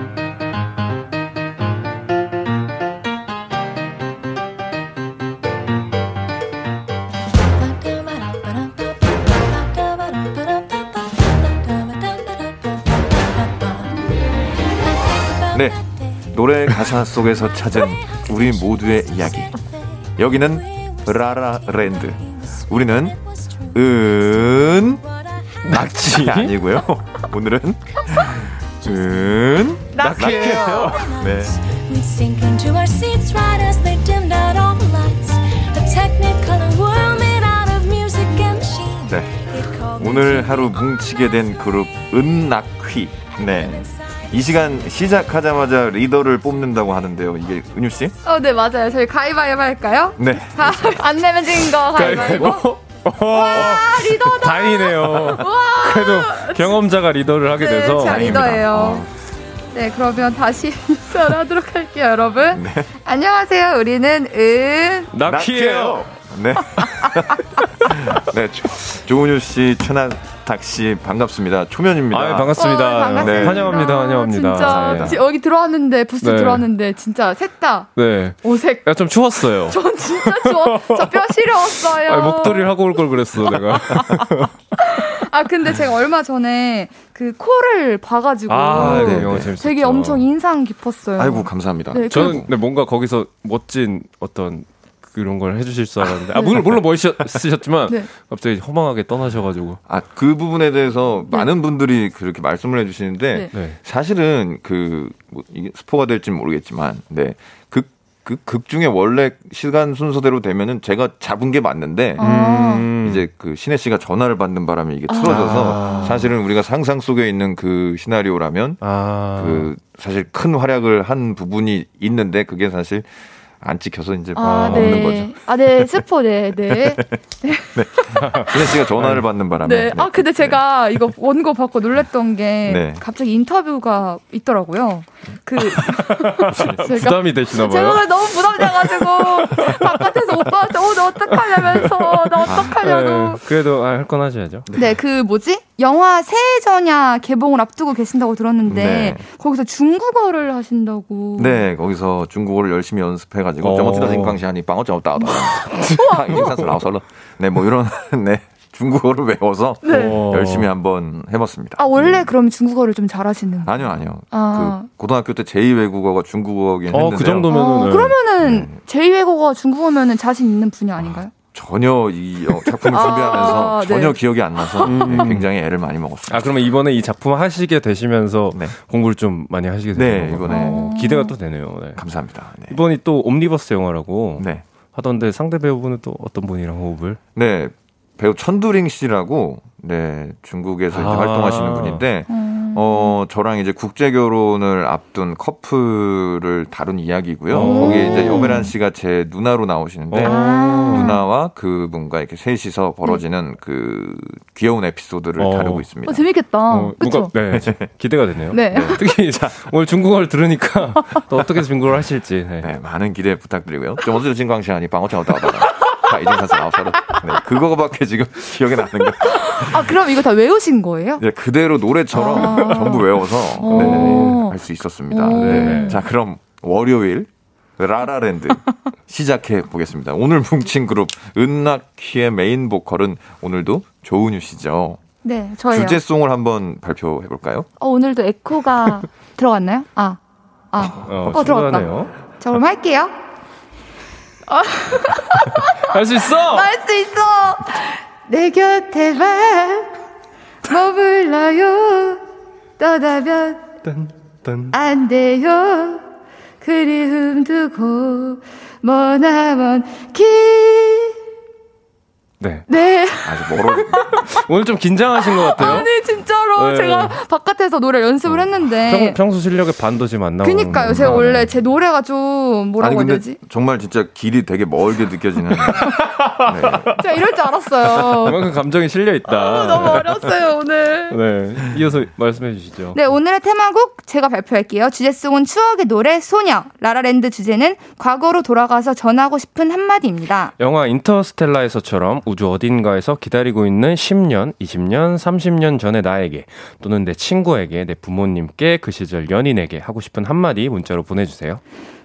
네. 노래 가사 속에서 찾은 우리 모두의 이야기. 여기는 라라랜드. 우리는 은 낙지 아니고요. 오늘은 은 낙지예요. 네. 네. 오늘 하루 뭉치게 된 그룹 은낙휘. 네. 이 시간 시작하자마자 리더를 뽑는다고 하는데요. 이게 은유 씨? 어, 네, 맞아요. 저희 가위바위보 할까요? 네. 아, 안 내면 진 거 가위바위보. 와, 리더다. 다행이네요. 그래도 경험자가 리더를 하게 네, 돼서 제가 다행입니다. 리더예요. 네, 그러면 다시 인사를 하도록 할게요, 여러분. 안녕하세요. 우리는 은. 낙희예요. 네. 네. 조- 조은유 씨, 최낙 탁씨 반갑습니다. 초면입니다. 아, 반갑습니다. 어, 반갑습니다. 네. 환영합니다. 환영합니다. 진짜 네. 지- 여기 들어왔는데 부스 네. 들어왔는데 진짜 셋다 네. 오색. 야, 좀 추웠어요. 전 진짜 좋아. 저뼈 시려웠어요. 아, 목도리를 하고 올 걸 그랬어, 내가. 아 근데 제가 얼마 전에 그 코를 봐가지고 아, 네, 네, 네. 되게 엄청 인상 깊었어요. 아이고, 감사합니다. 네, 저는 뭔가 거기서 멋진 어떤 그런 걸 해주실 줄 알았는데, 아, 물론, 물론 멋있으셨지만, 네. 갑자기 허망하게 떠나셔가지고. 아, 그 부분에 대해서 많은 분들이 그렇게 말씀을 해주시는데, 네. 네. 사실은 그, 뭐 이게 스포가 될지 모르겠지만, 네. 극, 그, 극 중에 원래 시간 순서대로 되면은 제가 잡은 게 맞는데, 아. 음. 이제 그 신혜 씨가 전화를 받는 바람에 이게 틀어져서 아. 사실은 우리가 상상 속에 있는 그 시나리오라면 아. 그 사실 큰 활약을 한 부분이 있는데 그게 사실 안 찍혀서 이제 아, 없는 네. 거죠. 아, 네. 스포, 네, 네. 신혜 씨가 전화를 받는 바람에. 네. 아, 근데 제가 이거 원고 받고 놀랬던 게 네. 갑자기 인터뷰가 있더라고요. 그 부담이 되시나 봐요. 제가 너무 부담 돼가지고 바깥에서 오빠한테 어~ 너 어떡하냐면서 나 아, 어떡하냐고. 네. 그래도 아, 할건 하셔야죠. 네, 네, 그 뭐지? 영화 새해전야 개봉을 앞두고 계신다고 들었는데 네. 거기서 중국어를 하신다고. 네, 거기서 중국어를 열심히 연습해가지고 정어티다 생강시하니 빵어 정어 따다. 인사스 나와서 네뭐 이런 네. 중국어를 외워서 네. 어. 열심히 한번 해봤습니다. 아 원래 그럼 중국어를 좀 잘하시는. 아니요, 아니요. 아. 그 고등학교 때 제2 외국어가 중국어긴 어, 했는데요. 그 정도면은. 어, 네. 그러면은 제2 외국어 중국어면은 자신 있는 분야 아닌가요? 전혀 이 어, 작품을 아, 준비하면서 네. 전혀 기억이 안 나서 음. 네, 굉장히 애를 많이 먹었어요. 아, 그러면 이번에 이 작품 하시게 되시면서 네. 공부를 좀 많이 하시게 네, 되는 이번에 어, 기대가 또 되네요. 네. 감사합니다. 네. 이번이 또 옴니버스 영화라고 네. 하던데 상대 배우분은 또 어떤 분이랑 호흡을? 네, 배우 천두링 씨라고 네 중국에서 이제 아. 활동하시는 분인데 음. 어, 저랑 이제 국제 결혼을 앞둔 커플을 다룬 이야기고요. 오. 거기에 이제 여배란 씨가 제 누나로 나오시는데 아. 누나와 그분과 이렇게 셋이서 벌어지는 그 귀여운 에피소드를 어. 다루고 있습니다. 어, 재밌겠다. 어, 그쵸? 뭔가 네 기대가 되네요. 네. 특히 자, 오늘 중국어를 들으니까 또 어떻게 중국어를 하실지. 네. 네, 많은 기대 부탁드리고요. 좀 어제 진광 시간이 방어차 왔다 갔다. 자, 이제 가서 나와서는 네, 그거밖에 지금 기억에 남는 게 아, 그럼 이거 다 외우신 거예요? 네, 그대로 노래처럼 아. 전부 외워서 오. 할수 있었습니다. 오. 네. 자, 그럼 월요일 라라랜드 시작해 보겠습니다. 오늘 뭉친 그룹 은낙희의 메인 보컬은 오늘도 조은유 씨죠. 네, 저예요. 주제송을 한번 발표해 볼까요? 어, 오늘도 에코가 들어갔나요? 아, 아, 어, 어, 들어갔다. 자, 그럼 할게요. 할 수 있어. 할 수 있어. 내 곁에만 머물러요. 떠나면 딴, 딴. 안 돼요. 그리움 두고 머나먼 길. 네. 네. 아주 멀어. 오늘 좀 긴장하신 것 같아요. 아니 진짜로 네. 제가 바깥에서 노래 연습을 했는데. 평, 평소 실력의 반도 지금 안 나오는. 그니까요. 제가 거구나. 원래 제 노래가 좀 뭐라고 아니 해야 되지? 정말 진짜 길이 되게 멀게 느껴지는. 네. 제가 이럴 줄 알았어요. 그만큼 감정이 실려 있다. 아, 너무 어렸어요 오늘. 네. 이어서 말씀해 주시죠. 네, 오늘의 테마곡 제가 발표할게요. 주제송은 추억의 노래 소녀. 라라랜드 주제는 과거로 돌아가서 전하고 싶은 한마디입니다. 영화 인터스텔라에서처럼 우주 어딘가에서 기다리고 있는 10년, 20년, 30년 전의 나에게 또는 내 친구에게, 내 부모님께, 그 시절 연인에게 하고 싶은 한마디 문자로 보내주세요.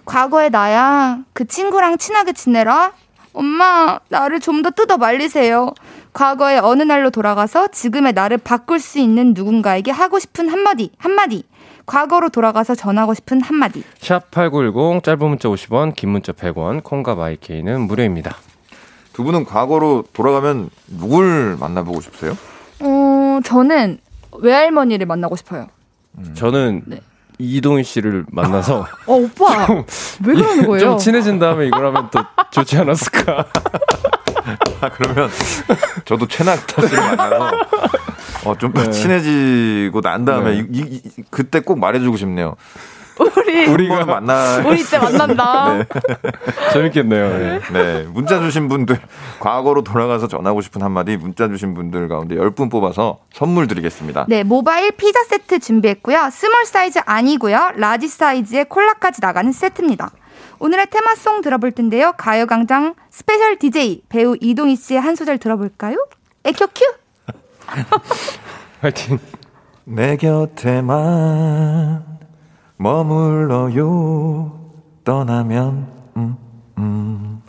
과거의 나야. 그 친구랑 친하게 지내라. 엄마, 나를 좀 더 뜯어 말리세요. 과거의 어느 날로 돌아가서 지금의 나를 바꿀 수 있는 누군가에게 하고 싶은 한마디, 한마디. 과거로 돌아가서 전하고 싶은 한마디. 샵 8910 짧은 문자 50원, 긴 문자 100원, 콩과 마이케이는 무료입니다. 두 분은 과거로 돌아가면 누굴 만나보고 싶으세요? 어, 저는 외할머니를 만나고 싶어요. 저는 네. 이동희 씨를 만나서 어, 오빠. 왜 그러는 거예요? 좀 친해진 다음에 이걸 하면 또 좋지 않았을까. 아, 그러면 저도 최낙타 씨를 만나서 어, 좀 네. 친해지고 난 다음에 네. 이, 이- 이- 그때 꼭 말해주고 싶네요. 우리, 우리가 만나. 우리 이때 만난다. 네. 재밌겠네요. 네. 네. 문자 주신 분들, 과거로 돌아가서 전하고 싶은 한마디 문자 주신 분들 가운데 10분 뽑아서 선물 드리겠습니다. 네, 모바일 피자 세트 준비했고요. small 사이즈 아니고요. large 사이즈의 콜라까지 나가는 세트입니다. 오늘의 테마송 들어볼 텐데요. 가요광장 special DJ 배우 이동휘 씨의 한 소절 들어볼까요? 애교 큐! 화이팅. 내 곁에만 머물러요. 떠나면, 음, 음,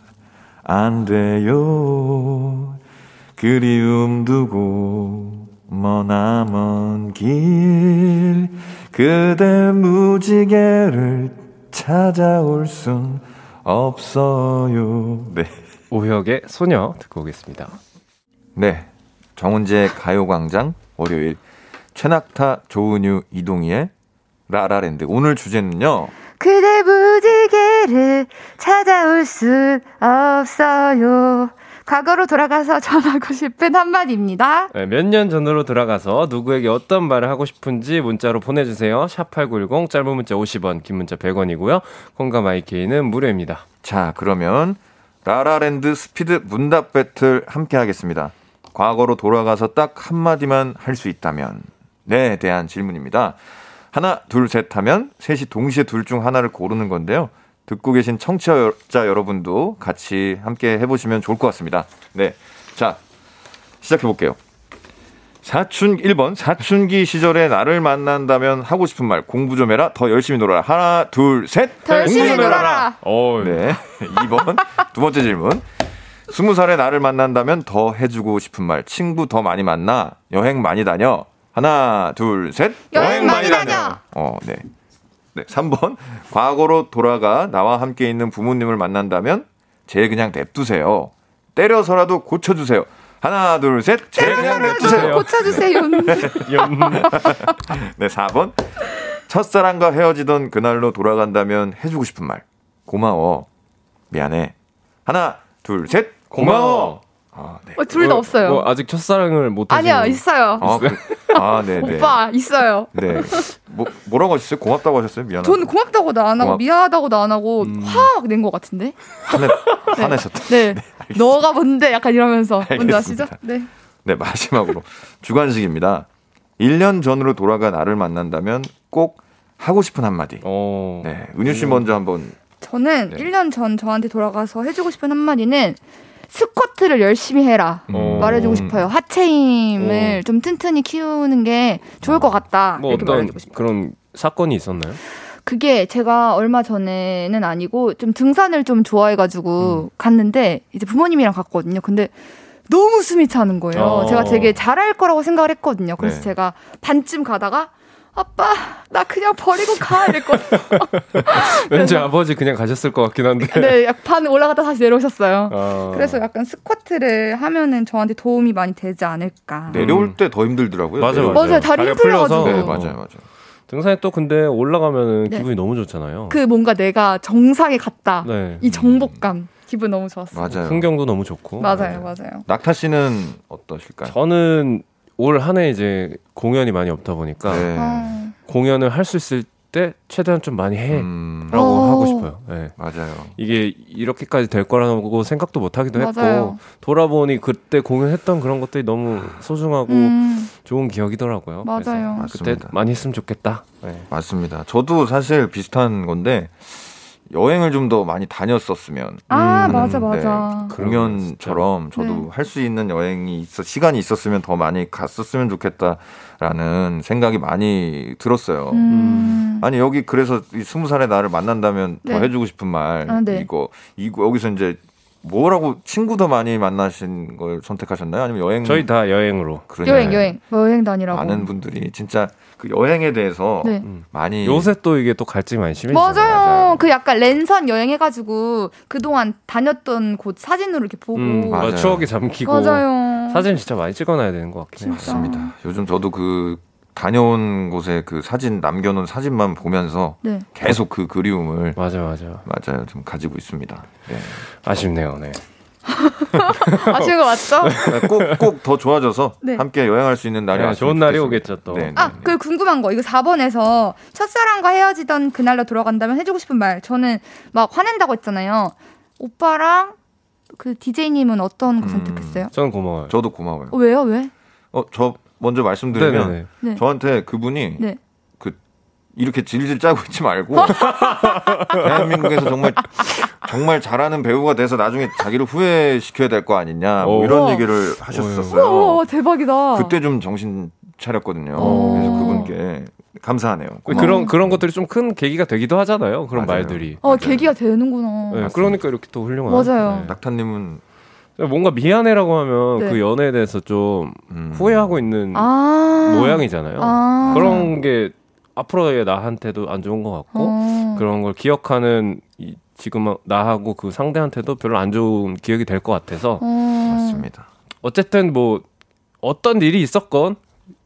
안 돼요. 그리움 두고 머나먼 길. 그대 무지개를 찾아올 순 없어요. 네. 오혁의 소녀 듣고 오겠습니다. 네. 정은지의 가요광장 월요일 최낙타 조은유 이동희의 라라랜드 오늘 주제는요. 그대 무지개를 찾아올 순 없어요. 과거로 돌아가서 전하고 싶은 한마디입니다. 네, 몇년 전으로 돌아가서 누구에게 어떤 말을 하고 싶은지 문자로 보내주세요. 샵8910 짧은 문자 50원, 긴 문자 100원이고요. 콩과 마이케이는 무료입니다. 자, 그러면 라라랜드 스피드 문답 배틀 함께 하겠습니다. 과거로 돌아가서 딱 한마디만 할 수 있다면 네 대한 질문입니다. 하나, 둘, 셋 하면 셋이 동시에 둘 중 하나를 고르는 건데요. 듣고 계신 청취자 여러분도 같이 함께 해보시면 좋을 것 같습니다. 네. 자, 시작해볼게요. 사춘 1번 사춘기 시절에 나를 만난다면 하고 싶은 말 공부 좀 해라 더 열심히 놀아라 하나 둘 셋 더 열심히 놀아라. 어, 네 2번 두 번째 질문 스무 살에 나를 만난다면 더 해주고 싶은 말 친구 더 많이 만나 여행 많이 다녀 하나 둘 셋 여행 많이 다녀. 어 네 네, 3번 과거로 돌아가 나와 함께 있는 부모님을 만난다면 제 그냥 냅두세요 때려서라도 고쳐주세요 하나 둘 셋 제 그냥 냅두세요 고쳐주세요. 네, 4번. 첫사랑과 헤어지던 그날로 돌아간다면 해주고 싶은 말. 고마워. 미안해. 하나, 둘, 셋. 고마워. 아, 네. 어, 둘다 없어요. 뭐 아직 첫사랑을 못 아니야, 있어요. 어, 그, 아, 네, 네. 오빠 있어요. 네. 뭐, 뭐라고 하셨어요? 고맙다고 하셨어요? 미안하다. 전 고맙다고도 안 하고 고맙- 미안하다고도 안 하고 화막 낸 것 같은데. 화내, 화내셨다. 네. 너가 뭔데 약간 이러면서 뭔지 아시죠? 네. 네, 마지막으로 주관식입니다. 1년 전으로 돌아가 나를 만난다면 꼭 하고 싶은 한마디. 어. 네, 은유 씨 먼저 한번. 저는 네. 1년 전 저한테 돌아가서 해주고 싶은 한마디는 스쿼트를 열심히 해라. 어. 말해주고 싶어요. 하체 힘을 좀 튼튼히 키우는 게 좋을 것 같다. 뭐 이렇게 어떤 말해주고 싶어요. 그런 사건이 있었나요? 그게 제가 얼마 전에는 아니고 좀 등산을 좀 좋아해가지고 갔는데 이제 부모님이랑 갔거든요. 근데 너무 숨이 차는 거예요. 어. 제가 되게 잘할 거라고 생각을 했거든요. 그래서 네. 제가 반쯤 가다가 아빠 나 그냥 버리고 가 이랬거든요. 왠지 아버지 그냥 가셨을 것 같긴 한데. 네, 약반 올라갔다 다시 내려오셨어요. 아. 그래서 약간 스쿼트를 하면은 저한테 도움이 많이 되지 않을까. 내려올 때 더 힘들더라고요. 맞아요, 맞아요. 맞아요. 다리. 풀려서. 네, 맞아요, 맞아요. 등산에 또 근데 올라가면은 네. 기분이 너무 좋잖아요. 그 뭔가 내가 정상에 갔다. 네. 이 정복감. 기분 너무 좋았어요. 맞아요. 풍경도 너무 좋고. 맞아요, 맞아요. 낙타 씨는 어떠실까요? 저는 올 한 해 이제 공연이 많이 없다 보니까 네. 어. 공연을 할 수 있을 때 최대한 좀 많이 해라고 음, 어. 하고 싶어요. 네. 맞아요. 이게 이렇게까지 될 거라고 생각도 못 하기도 했고 맞아요. 돌아보니 그때 공연했던 그런 것들이 너무 소중하고 음, 좋은 기억이더라고요. 그래서 맞아요. 그때 맞습니다. 많이 했으면 좋겠다. 네. 맞습니다. 저도 사실 비슷한 건데 여행을 좀 더 많이 다녔었으면 아, 음, 맞아, 네. 맞아. 공연처럼 저도 네. 할수 있는 여행이 있어 시간이 있었으면 더 많이 갔었으면 좋겠다라는 생각이 많이 들었어요. 음. 아니 여기 그래서 이 스무 살의 나를 만난다면 더 네. 해주고 싶은 말 아, 네. 이거 이거 여기서 이제 뭐라고 친구 더 많이 만나신 걸 선택하셨나요? 아니면 여행 저희 다 여행으로. 그러냐? 여행, 여행. 뭐 여행 다니라고. 많은 분들이 진짜 그 여행에 대해서 네. 많이 요새 또 이게 또 갈증이 많이 심해지잖아요. 맞아요. 맞아요. 그 약간 랜선 여행 해가지고 그동안 다녔던 곳 사진으로 이렇게 보고. 음, 맞아. 맞아요. 추억이 잠기고 맞아요. 사진 진짜 많이 찍어놔야 되는 것 같긴 해요. 맞습니다. 요즘 저도 그 다녀온 곳에 그 사진 남겨놓은 사진만 보면서 네. 계속 그 그리움을 맞아, 맞아. 맞아요 좀 가지고 있습니다. 네. 아쉽네요. 네. 아쉬운 거 맞죠? 꼭 꼭 더 좋아져서 네. 함께 여행할 수 있는 날이 네, 좋은 날이. 오겠죠, 또. 네, 네, 아, 네. 그 궁금한 거. 이거 4번에서 첫사랑과 헤어지던 그날로 돌아간다면 해주고 싶은 말. 저는 막 화낸다고 했잖아요. 오빠랑 그 DJ님은 어떤 거 음. 선택했어요? 저는 고마워요. 저도 고마워요. 어, 왜요? 왜? 어, 저 먼저 말씀드리면 네네네. 네. 저한테 그분이 네. 그 이렇게 질질 짜고 있지 말고 대한민국에서 정말 정말 잘하는 배우가 돼서 나중에 자기를 후회시켜야 될 거 아니냐 뭐 오. 이런 얘기를 하셨었어요. 우와, 대박이다. 그때 좀 정신 차렸거든요. 어. 그래서 그분께 감사하네요. 고마워요. 그런 그런 것들이 좀 큰 계기가 되기도 하잖아요. 그런 맞아요. 말들이. 어, 계기가 되는구나. 네, 그러니까 이렇게 또 훌륭한. 맞아요. 네. 낙타님은 뭔가 미안해라고 하면 네. 그 연애에 대해서 좀 음, 후회하고 있는 아. 모양이잖아요. 아. 그런 게 앞으로의 나한테도 안 좋은 것 같고 어. 그런 걸 기억하는 이, 지금 나하고 그 상대한테도 별로 안 좋은 기억이 될 것 같아서 어. 맞습니다. 어쨌든 뭐 어떤 일이 있었건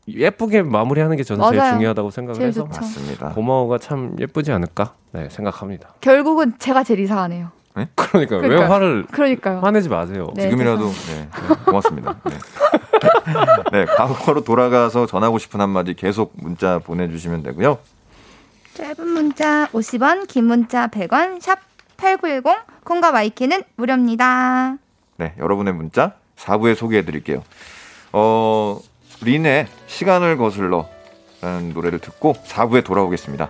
예쁘게 마무리하는 게 저는 제일 맞아요. 중요하다고 생각을 제일 해서 좋죠. 맞습니다. 고마워가 참 예쁘지 않을까 네, 생각합니다. 결국은 제가 제일 이상하네요. 그러니까 왜 그러니까요. 화를 그러니까요. 화내지 마세요. 네, 지금이라도 네, 네, 고맙습니다. 네. 네, 과거로 돌아가서 전하고 싶은 한마디 계속 문자 보내주시면 되고요. 짧은 문자 50원, 긴 문자 100원, 샵 8910, 콩과 마이케이는 무료입니다. 네, 여러분의 문자 4부에 소개해 드릴게요. 어, 린의 시간을 거슬러 라는 노래를 듣고 4부에 돌아오겠습니다.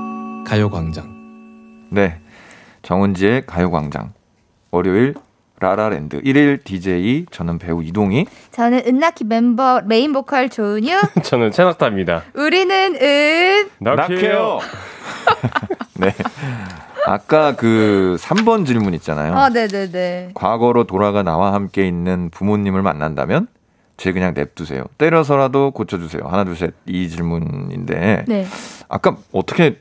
가요광장. 네, 정은지의 가요광장 월요일 라라랜드 1일 DJ 저는 배우 이동휘 저는 은나키 멤버 메인 보컬 조은유, 저는 최낙타입니다. 우리는 은 낙해요. 네, 아까 그 3번 질문 있잖아요. 아, 네네네. 과거로 돌아가 나와 함께 있는 부모님을 만난다면 제 그냥 냅두세요. 때려서라도 고쳐주세요. 하나, 둘, 셋. 이 질문인데. 네. 아까 어떻게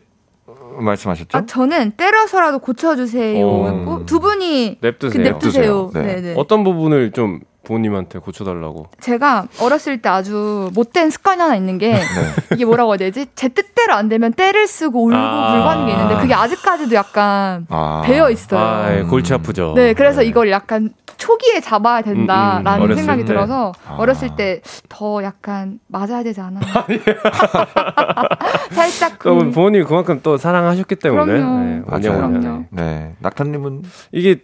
말씀하셨죠? 아, 저는 때려서라도 고쳐주세요. 어. 두 분이 냅두세요. 그 냅두세요. 냅두세요. 네. 네. 네. 어떤 부분을 좀 부모님한테 고쳐달라고. 제가 어렸을 때 아주 못된 습관이 하나 있는 게 네. 이게 뭐라고 해야 되지? 제 뜻대로 안 되면 때를 쓰고 울고 아. 불고 하는 게 있는데 그게 아직까지도 약간 아. 배어 있어요. 아, 골치 아프죠. 네, 그래서 이걸 약간 초기에 잡아야 된다라는 음, 음, 어렸을 생각이 때. 들어서 아. 어렸을 때 더 약간 맞아야 되지 않아? 살짝 그 그럼 부모님이 그만큼 또 사랑하셨기 때문에. 그럼요. 네, 맞아요. 그럼요. 네. 네. 낙타님은 이게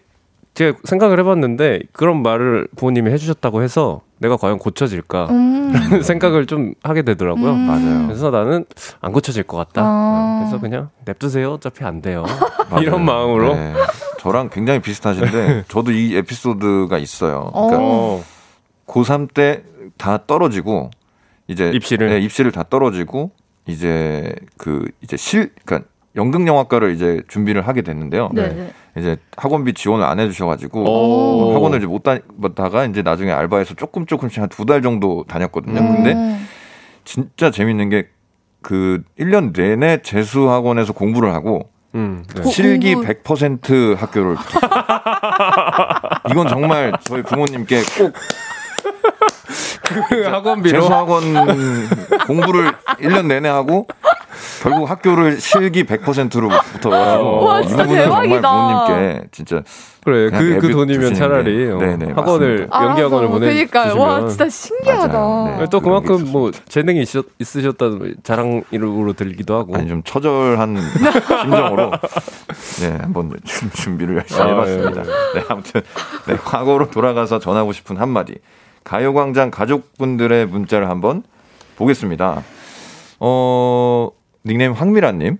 제가 생각을 해봤는데 그런 말을 부모님이 해주셨다고 해서 내가 과연 고쳐질까 음. 생각을 좀 하게 되더라고요. 음. 맞아요. 그래서 나는 안 고쳐질 것 같다. 어. 그래서 그냥 냅두세요. 어차피 안 돼요. 이런 마음으로. 네. 저랑 굉장히 비슷하신데 저도 이 에피소드가 있어요. 그러니까 어. 고3 때 다 떨어지고 이제 입시를? 네, 입시를 다 떨어지고 이제 그 이제 실 그러니까 연극 영화과를 이제 준비를 하게 됐는데요. 네, 네. 이제 학원비 지원을 안 해주셔가지고 오. 학원을 이제 못 다니다가 이제 나중에 알바해서 조금 조금씩 한 두 달 정도 다녔거든요. 음. 근데 진짜 재밌는 게 그 1년 내내 재수 학원에서 공부를 하고 음, 네. 고- 실기 공부- 100% 학교를 이건 정말 저희 부모님께 꼭 그 학원비로 재수 학원 공부를 1년 내내 하고 결국 학교를 실기 100%로 붙어가지고 와, 이 진짜 대박이다. 부모님께 진짜 그래 그냥 그, 돈이면 차라리 게. 어, 네네, 학원을 맞습니다. 연기 학원을 알아서. 보내주시면 그러니까요. 와, 진짜 신기하다. 맞아요. 네. 또 그만큼 뭐 재능이 있으셨, 있으셨다는 자랑으로 들기도 하고 아니 좀 처절한 심정으로 네 한번 준- 준비를 열심히 아, 해봤습니다. 예. 네 아무튼 네, 과거로 돌아가서 전하고 싶은 한마디 가요광장 가족분들의 문자를 한번 보겠습니다. 어 닉네임 황미라님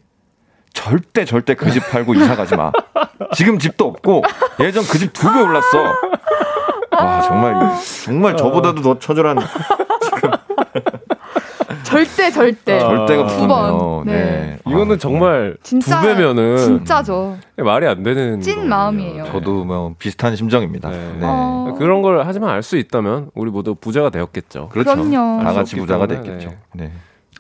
절대 절대 그 집 팔고 이사 가지 마. 지금 집도 없고 예전 그 집 두 배 올랐어. 와 정말 정말 저보다도 더 처절한 절대 절대. 절대가 두. 번. 네. 네. 이거는 정말 진짜 두 배면은 진짜죠. 말이 안 되는 찐. 마음이에요. 네. 저도 뭐 비슷한 심정입니다. 네. 네. 어. 그런 걸 하지만 알 수 있다면 우리 모두 부자가 되었겠죠. 그렇죠. 그럼요. 다 같이 부자가 때문에, 됐겠죠. 네.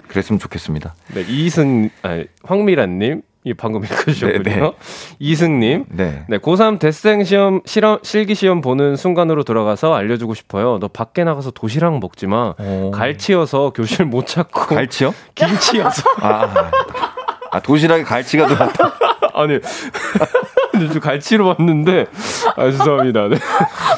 그랬으면 좋겠습니다. 네, 이승 아니, 황미란님 이 방금 읽으셨군요. 네, 네. 이승님 네. 네, 고3 대생 시험 실험 실기 시험 보는 순간으로 돌아가서 알려주고 싶어요. 너 밖에 나가서 도시락 먹지 마. 갈치여서 교실 못 찾고 어. 갈치요? 김치여서 아, 아 도시락에 갈치가 들어갔다. 아니 저 갈치로 봤는데 아 죄송합니다. 네.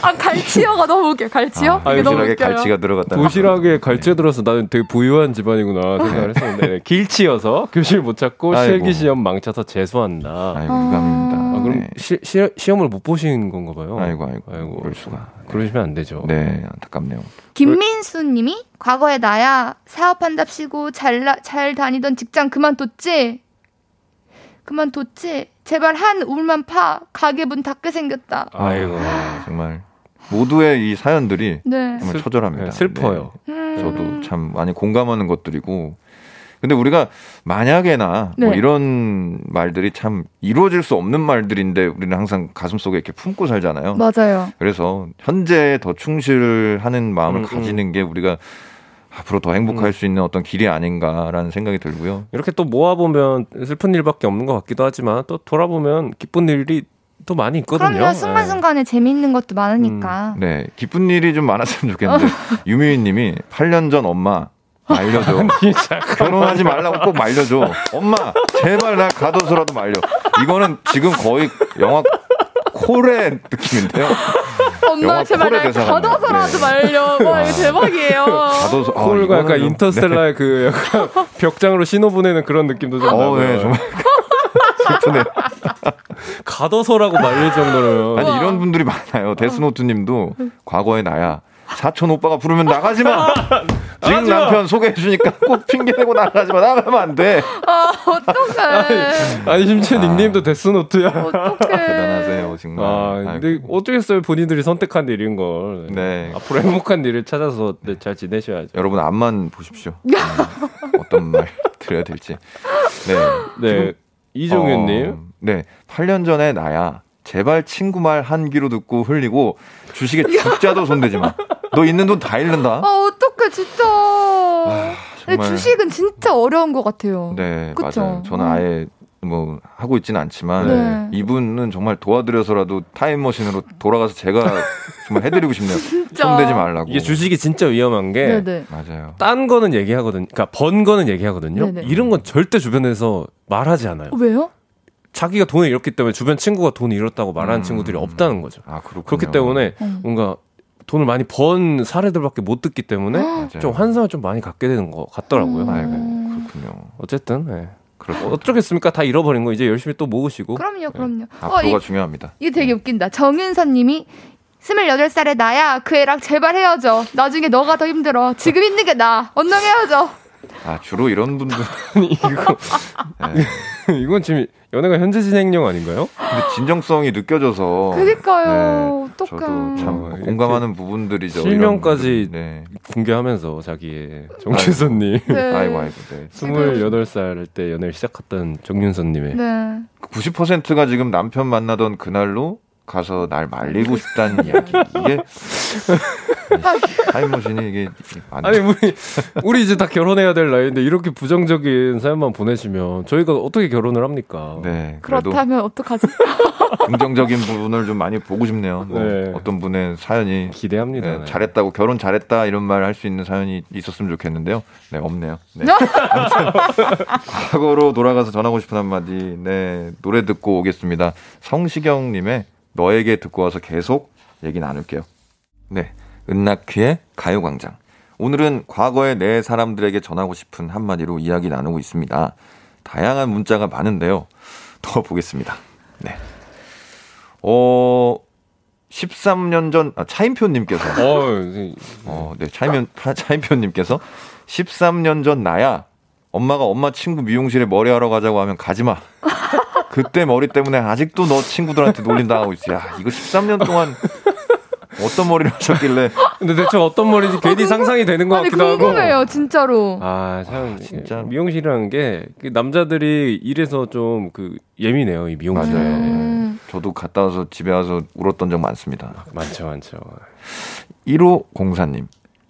아 갈치어가 너무 웃겨. 갈치어? 아, 이게 너무. 갈치가 들어갔다. 도시락에 갈치 들어서 나는 되게 부유한 집안이구나 생각을 했었는데 네, 길치여서 교실 못 찾고 아이고. 실기 시험 망쳐서 재수한다. 아이고 유감입니다. 아, 그럼 네. 시, 시, 시험을 못 보신 건가 봐요. 아이고 아이고. 아이고. 그럴 수가. 그러시면 안 되죠. 네, 안타깝네요. 김민수 님이 과거에 나야 사업한답시고 잘, 나- 잘 다니던 직장 그만뒀지? 그만 뒀지? 제발 한 울만 파. 가게 문 닫게 생겼다. 아이고. 아, 정말 모두의 이 사연들이 네. 정말 슬- 처절합니다. 네, 슬퍼요. 네. 음. 저도 참 많이 공감하는 것들이고. 근데 우리가 만약에나 네. 뭐 이런 말들이 참 이루어질 수 없는 말들인데 우리는 항상 가슴 속에 이렇게 품고 살잖아요. 맞아요. 그래서 현재에 더 충실하는 마음을 음, 가지는 게 우리가 앞으로 더 행복할 수 있는 어떤 길이 아닌가라는 생각이 들고요. 이렇게 또 모아보면 슬픈 일밖에 없는 것 같기도 하지만 또 돌아보면 기쁜 일이 또 많이 있거든요. 그럼요. 순간순간에 재미있는 것도 많으니까. 네, 기쁜 일이 좀 많았으면 좋겠는데 유미희 님이 8년 전 엄마 말려줘. 결혼하지 말라고 꼭 말려줘. 엄마, 제발 나 가둬서라도 말려. 이거는 지금 거의 영화 콜의 느낌인데요. 엄마 제발 날. 가둬서라도 네. 말려. 와 이거 대박이에요. 가둬서 아, 콜과 약간 좀- 인터스텔라의 그 약간 벽장으로 신호 보내는 그런 느낌도 좀 네. 어, 나고요. 네, 정말 슬프네. 가둬서라도 말릴 정도로요. 아니 이런 분들이 많아요. 데스노트 님도 과거의 나야. 사촌 오빠가 부르면 나가지 마. 지금 나가지 마. 남편 소개해 주니까 꼭 핑계 대고 나가지 마. 나가면 안 돼. 아 어떡해. 아니 심지어 닉네임도 데스노트야. 어떡해. 정말. 아, 근데 어쩌겠어요. 본인들이 선택한 일인 걸. 네. 앞으로 행복한 일을 찾아서 네, 잘 지내셔야죠. 여러분 앞만 보십시오. 음, 어떤 말 드려야 될지. 네. 네. 이종윤님. 어, 네. 8년 전에 나야. 제발 친구 말 한 귀로 듣고 흘리고 주식에 죽자도 손대지 마. 너 있는 돈 다 잃는다. 아, 어떡해, 진짜. 정말. 주식은 진짜 어려운 것 같아요. 네, 그쵸? 맞아요. 저는 어. 아예 뭐 하고 있지는 않지만 네. 이분은 정말 도와드려서라도 타임머신으로 돌아가서 제가 정말 해드리고 싶네요. 손대지 말라고. 이게 주식이 진짜 위험한 게 네네. 맞아요. 딴 거는 얘기하거든요. 그러니까 번 거는 얘기하거든요. 네네. 이런 건 절대 주변에서 말하지 않아요. 어, 왜요? 자기가 돈을 잃었기 때문에 주변 친구가 돈을 잃었다고 말하는 음. 친구들이 없다는 거죠. 아 그렇군요. 그렇기 때문에 음. 뭔가 돈을 많이 번 사례들밖에 못 듣기 때문에. 좀 환상을 좀 많이 갖게 되는 것 같더라고요. 음. 아이고 그렇군요. 어쨌든 네. 그렇군요. 어쩌겠습니까? 다 잃어버린 거 이제 열심히 또 모으시고. 그럼요, 그럼요. 어, 앞으로가 이, 중요합니다. 이게 되게 웃긴다. 정윤선 님이 28살의 나야, 그 애랑 제발 헤어져. 나중에 너가 더 힘들어. 지금 있는 게 나. 얼른 헤어져. 아 주로 이런 분들 이거 네. 이건 지금 연애가 현재 진행형 아닌가요? 근데 진정성이 느껴져서 그니까요. 네, 저도 어떡해. 참 어, 공감하는 부분들이죠. 실명까지. 네. 공개하면서 자기의 정윤선님 네. 아이고 아이고. 네. 28살 때 연애를 시작했던 정윤선님의 네. 90%가 지금 남편 만나던 그날로 가서 날 말리고 싶다는 이야기. 이게 타임머신이 이게 안 아니 우리 우리 이제 다 결혼해야 될 나이인데 이렇게 부정적인 사연만 보내시면 저희가 어떻게 결혼을 합니까? 네. 그래도 그렇다면 어떡하지? 긍정적인 부분을 좀 많이 보고 싶네요. 뭐 네. 어떤 분의 사연이 기대합니다. 네, 네. 잘했다고 결혼 잘했다 이런 말 할 수 있는 사연이 있었으면 좋겠는데요. 네, 없네요. 네. 과거로 돌아가서 전하고 싶은 한마디. 네, 노래 듣고 오겠습니다. 성시경 님의 너에게 듣고 와서 계속 얘기 나눌게요. 네. 은낙휘의 가요광장. 오늘은 과거의 내 사람들에게 전하고 싶은 한마디로 이야기 나누고 있습니다. 다양한 문자가 많은데요. 더 보겠습니다. 네. 어, 13년 전, 아, 차인표님께서. 어, 네. 어, 네, 차인표, 차인표님께서 13년 전 나야. 엄마가 엄마 친구 미용실에 머리하러 가자고 하면 가지 마. 그때 머리 때문에 아직도 너 친구들한테 놀림당하고 있어. 야, 이거 13년 동안 어떤 머리를 하셨길래. 근데 대체 어떤 머리인지 괜히 상상이 되는 것 아니, 같기도 하고. 궁금해요, 진짜로. 아, 참, 진짜. 미용실이라는 게, 그 남자들이 이래서 좀 그, 예민해요, 이 미용실. 맞아요. 음. 저도 갔다 와서 집에 와서 울었던 적 많습니다. 많죠, 많죠. 1504님.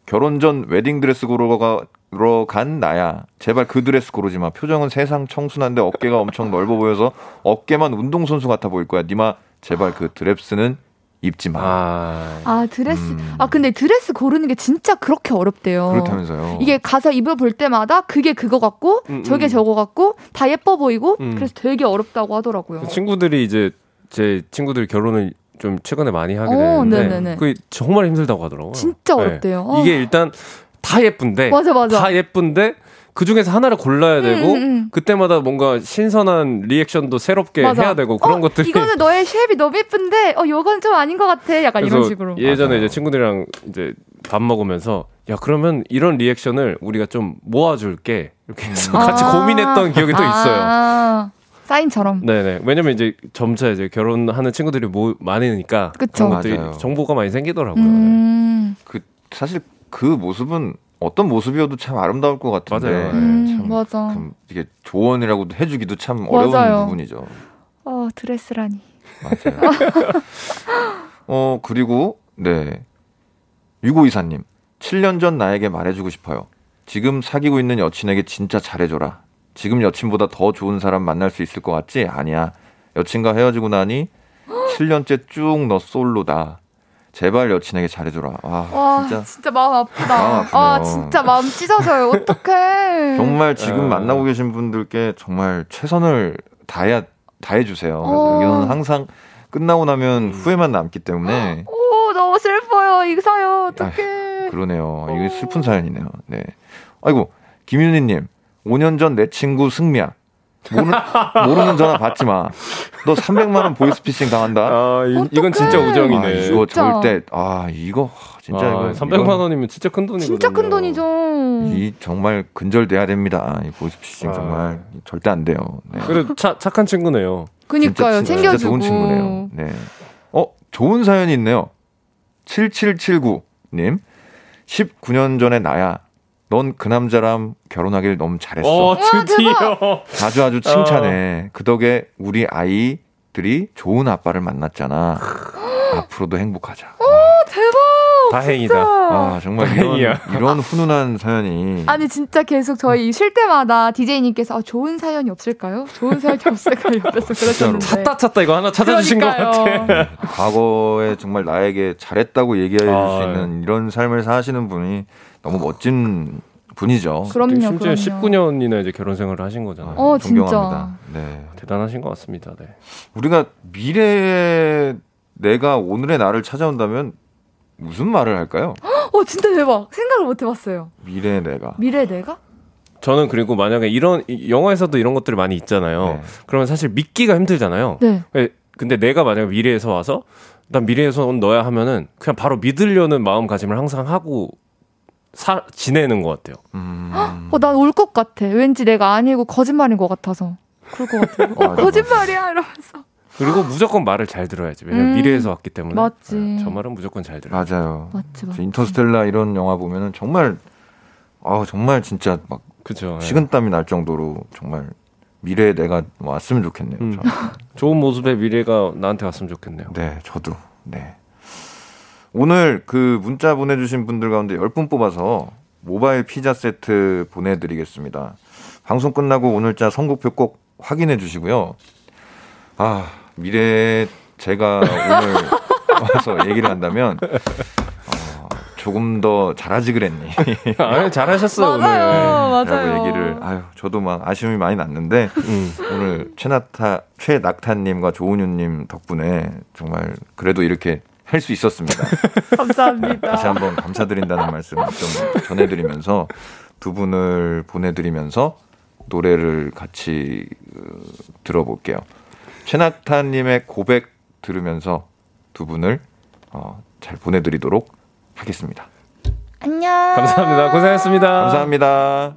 결혼 전 웨딩 드레스 고러 가, 고러 간 나야. 제발 그 드레스 고르지 마. 표정은 세상 청순한데 어깨가 엄청 넓어 보여서 어깨만 운동선수 같아 보일 거야. 니마, 제발 그 드레스는 입지 마. 아, 아, 드레스. 음. 아, 근데 드레스 고르는 게 진짜 그렇게 어렵대요. 그렇다면서요. 이게 가서 입어볼 때마다 그게 그거 같고, 음, 저게 음. 저거 같고, 다 예뻐 보이고, 음. 그래서 되게 어렵다고 하더라고요. 친구들이 이제, 제 친구들이 결혼을 좀 최근에 많이 하게 어, 되는데. 그게 정말 힘들다고 하더라고요. 진짜 네. 어렵대요. 어. 이게 일단 다 예쁜데, 맞아, 맞아. 다 예쁜데, 그 중에서 하나를 골라야 되고, 음, 음. 그때마다 뭔가 신선한 reaction도 새롭게 맞아. 해야 되고, 그런 어, 것들이. 이거는 너의 shape이 너무 예쁜데, 어, 요건 좀 아닌 것 같아. 약간 이런 식으로. 예전에 맞아요. 이제 친구들이랑 이제 밥 먹으면서 야 그러면 이런 reaction을 우리가 좀 모아줄게 이렇게 해서 같이 아. 고민했던 기억이 또 있어요. 아, 사인처럼. 네네. 왜냐면 이제 점차 이제 결혼하는 친구들이 모, 많으니까 그쵸. 그런 것들이 맞아요. 정보가 많이 생기더라고요. 음, 그, 사실 그 모습은 어떤 모습이어도 참 아름다울 것 같은데. 맞아요. 음, 참, 맞아. 참 이게 조언이라고도 해주기도 참 어려운 맞아요. 부분이죠. 어, 드레스라니. 맞아요. 어, 그리고, 네. 6524님. 7년 전 나에게 말해주고 싶어요. 지금 사귀고 있는 여친에게 진짜 잘해줘라. 지금 여친보다 더 좋은 사람 만날 수 있을 것 같지? 아니야. 여친과 헤어지고 나니 7년째 쭉 너 솔로다. 제발 여친에게 잘해줘라. 와, 와, 진짜. 진짜, 마음 아프다. 아, 진짜 마음 찢어져요. 어떡해. 정말 지금 어. 만나고 계신 분들께 정말 최선을 다해야, 다해주세요. 어. 이건 항상 끝나고 나면 후회만 남기 때문에. 오, 너무 슬퍼요. 이 사연. 어떡해. 그러네요. 이게 슬픈 사연이네요. 네. 아이고, 김윤희님. 5년 전 내 친구 승미야. 모르, 모르 는 전화 받지 마. 너 300만 원 보이스피싱 당한다. 아 이, 이건 진짜. 우정이네. 아, 이거 진짜. 절대, 아, 이거, 진짜 아, 이거. 300만 이건 원이면 진짜 큰 돈이거든요. 진짜 큰 돈이죠. 이 정말 근절돼야 됩니다. 이 보이스피싱 아. 정말 절대 안 돼요. 네. 그래도 차, 착한 친구네요. 그니까요. 진짜, 챙겨주고. 진짜 좋은 친구네요. 네. 어, 좋은 사연이 있네요. 7779님. 19년 전에 나야. 넌 그 남자랑 결혼하길 너무 잘했어. 어, 드디어. 아주 아주 칭찬해. 그 덕에 우리 아이들이 좋은 아빠를 만났잖아. 앞으로도 행복하자. 대박. 다행이다. 아, 정말 이런, 다행이야. 이런 훈훈한 사연이. 아니 진짜 계속 저희 쉴 때마다 DJ님께서 아, 좋은 사연이 없을까요? 좋은 사연이 없을까요? 옆에서 그러셨는데 찾다 찾다 이거 하나 찾아주신 것 그러니까요. 같아. 과거에 정말 나에게 잘했다고 얘기해 줄수 아, 있는 이런 삶을 사시는 분이 너무 멋진 분이죠. 그럼요, 심지어 그럼요. 19년이나 이제 결혼 생활을 하신 거잖아요. 어, 존경합니다. 네. 대단하신 것 같습니다. 네. 우리가 미래에 내가 오늘의 나를 찾아온다면 무슨 말을 할까요? 어 진짜 대박. 생각을 못 해봤어요. 미래의 내가. 미래 내가? 저는 그리고 만약에 이런 이- 영화에서도 이런 것들이 많이 있잖아요. 네. 그러면 사실 믿기가 힘들잖아요. 네. 예, 근데 내가 만약에 미래에서 와서 난 미래에서 온 너야 하면은 그냥 바로 믿으려는 마음가짐을 항상 하고 사, 지내는 것 같아요. 음, 어, 난 올 것 같아. 왠지 내가 아니고 거짓말인 것 같아서. 그럴 것 같아요. 어, 맞아, 거짓말이야 이러면서. 그리고 무조건 말을 잘 들어야지. 왜냐면 음, 미래에서 왔기 때문에. 맞지. 네, 저 말은 무조건 잘 들어요. 맞아요. 맞지 저 맞지. 인터스텔라 이런 영화 보면은 정말 아 정말 진짜 막 그죠. 예. 식은땀이 날 정도로 정말 미래에 내가 왔으면 좋겠네요. 음. 좋은 모습의 미래가 나한테 왔으면 좋겠네요. 네, 저도. 네. 오늘 그 문자 보내주신 분들 가운데 10분 뽑아서 모바일 피자 세트 보내드리겠습니다. 방송 끝나고 오늘자 선곡표 꼭 확인해 주시고요. 아, 미래에 제가 오늘 와서 얘기를 한다면, 어, 조금 더 잘하지 그랬니? 아, 잘하셨어요, 맞아요, 오늘. 맞아요. 라고 얘기를, 아유, 저도 막 아쉬움이 많이 났는데, 음. 오늘 최낙타, 최낙타님과 조은유님 덕분에 정말 그래도 이렇게 할 수 있었습니다. 다시 감사합니다. 한번 감사드린다는 말씀 좀 전해드리면서 두 분을 보내드리면서 노래를 같이 어, 들어볼게요. 최낙타님의 고백 들으면서 두 분을 어, 잘 보내드리도록 하겠습니다. 안녕. 감사합니다. 고생했습니다. 감사합니다.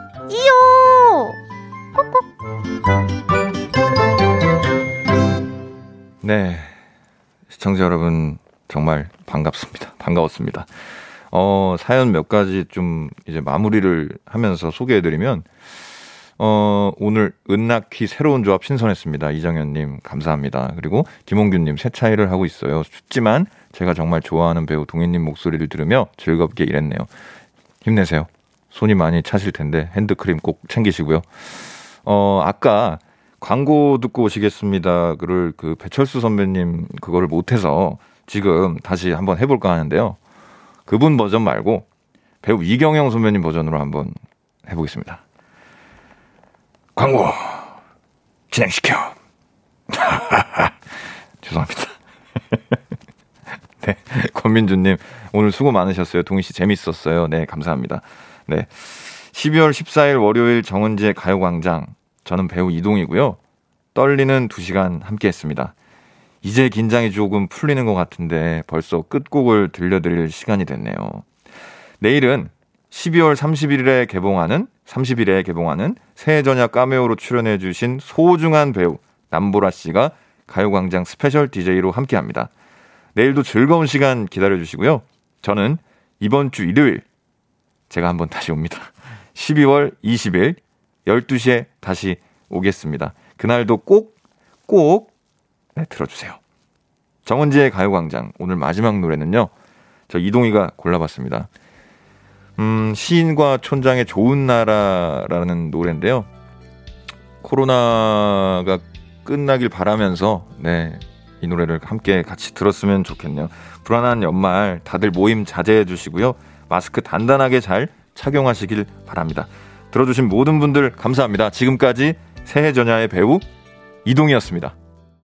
이요. 네. 시청자 여러분, 정말 반갑습니다. 반가웠습니다. 어, 사연 몇 가지 좀 이제 마무리를 하면서 소개해드리면, 어, 오늘 은낙히 새로운 조합 신선했습니다. 이정현님, 감사합니다. 그리고 김홍균님, 새 차이를 하고 있어요. 춥지만 제가 정말 좋아하는 배우 동현님 목소리를 들으며 즐겁게 일했네요. 힘내세요. 손이 많이 차실 텐데 핸드크림 꼭 챙기시고요. 어, 아까 광고 듣고 오시겠습니다. 그를 그 배철수 선배님 그거를 못해서 지금 다시 한번 해볼까 하는데요. 그분 버전 말고 배우 이경영 선배님 버전으로 한번 해보겠습니다. 광고 진행시켜. 죄송합니다. 네, 권민주님 오늘 수고 많으셨어요. 동희 씨 재밌었어요. 네, 감사합니다. 네, 12월 14일 월요일 정은지의 가요광장. 저는 배우 이동이고요. 떨리는 2시간 함께 했습니다. 이제 긴장이 조금 풀리는 것 같은데 벌써 끝곡을 들려드릴 시간이 됐네요. 내일은 12월 31일에 개봉하는 30일에 개봉하는 새해전야 까메오로 출연해 주신 소중한 배우 남보라 씨가 가요광장 special DJ로 함께합니다. 내일도 즐거운 시간 기다려 주시고요. 저는 이번 주 일요일 제가 한번 다시 옵니다. 12월 20일 12시에 다시 오겠습니다. 그날도 꼭, 꼭, 네, 들어주세요. 정은지의 가요광장. 오늘 마지막 노래는요. 저 이동희가 골라봤습니다. 음, 시인과 촌장의 좋은 나라라는 노래인데요. 코로나가 끝나길 바라면서, 네, 이 노래를 함께 같이 들었으면 좋겠네요. 불안한 연말 다들 모임 자제해 주시고요. 마스크 단단하게 잘 착용하시길 바랍니다. 들어주신 모든 분들 감사합니다. 지금까지 새해 전야의 배우 이동이었습니다.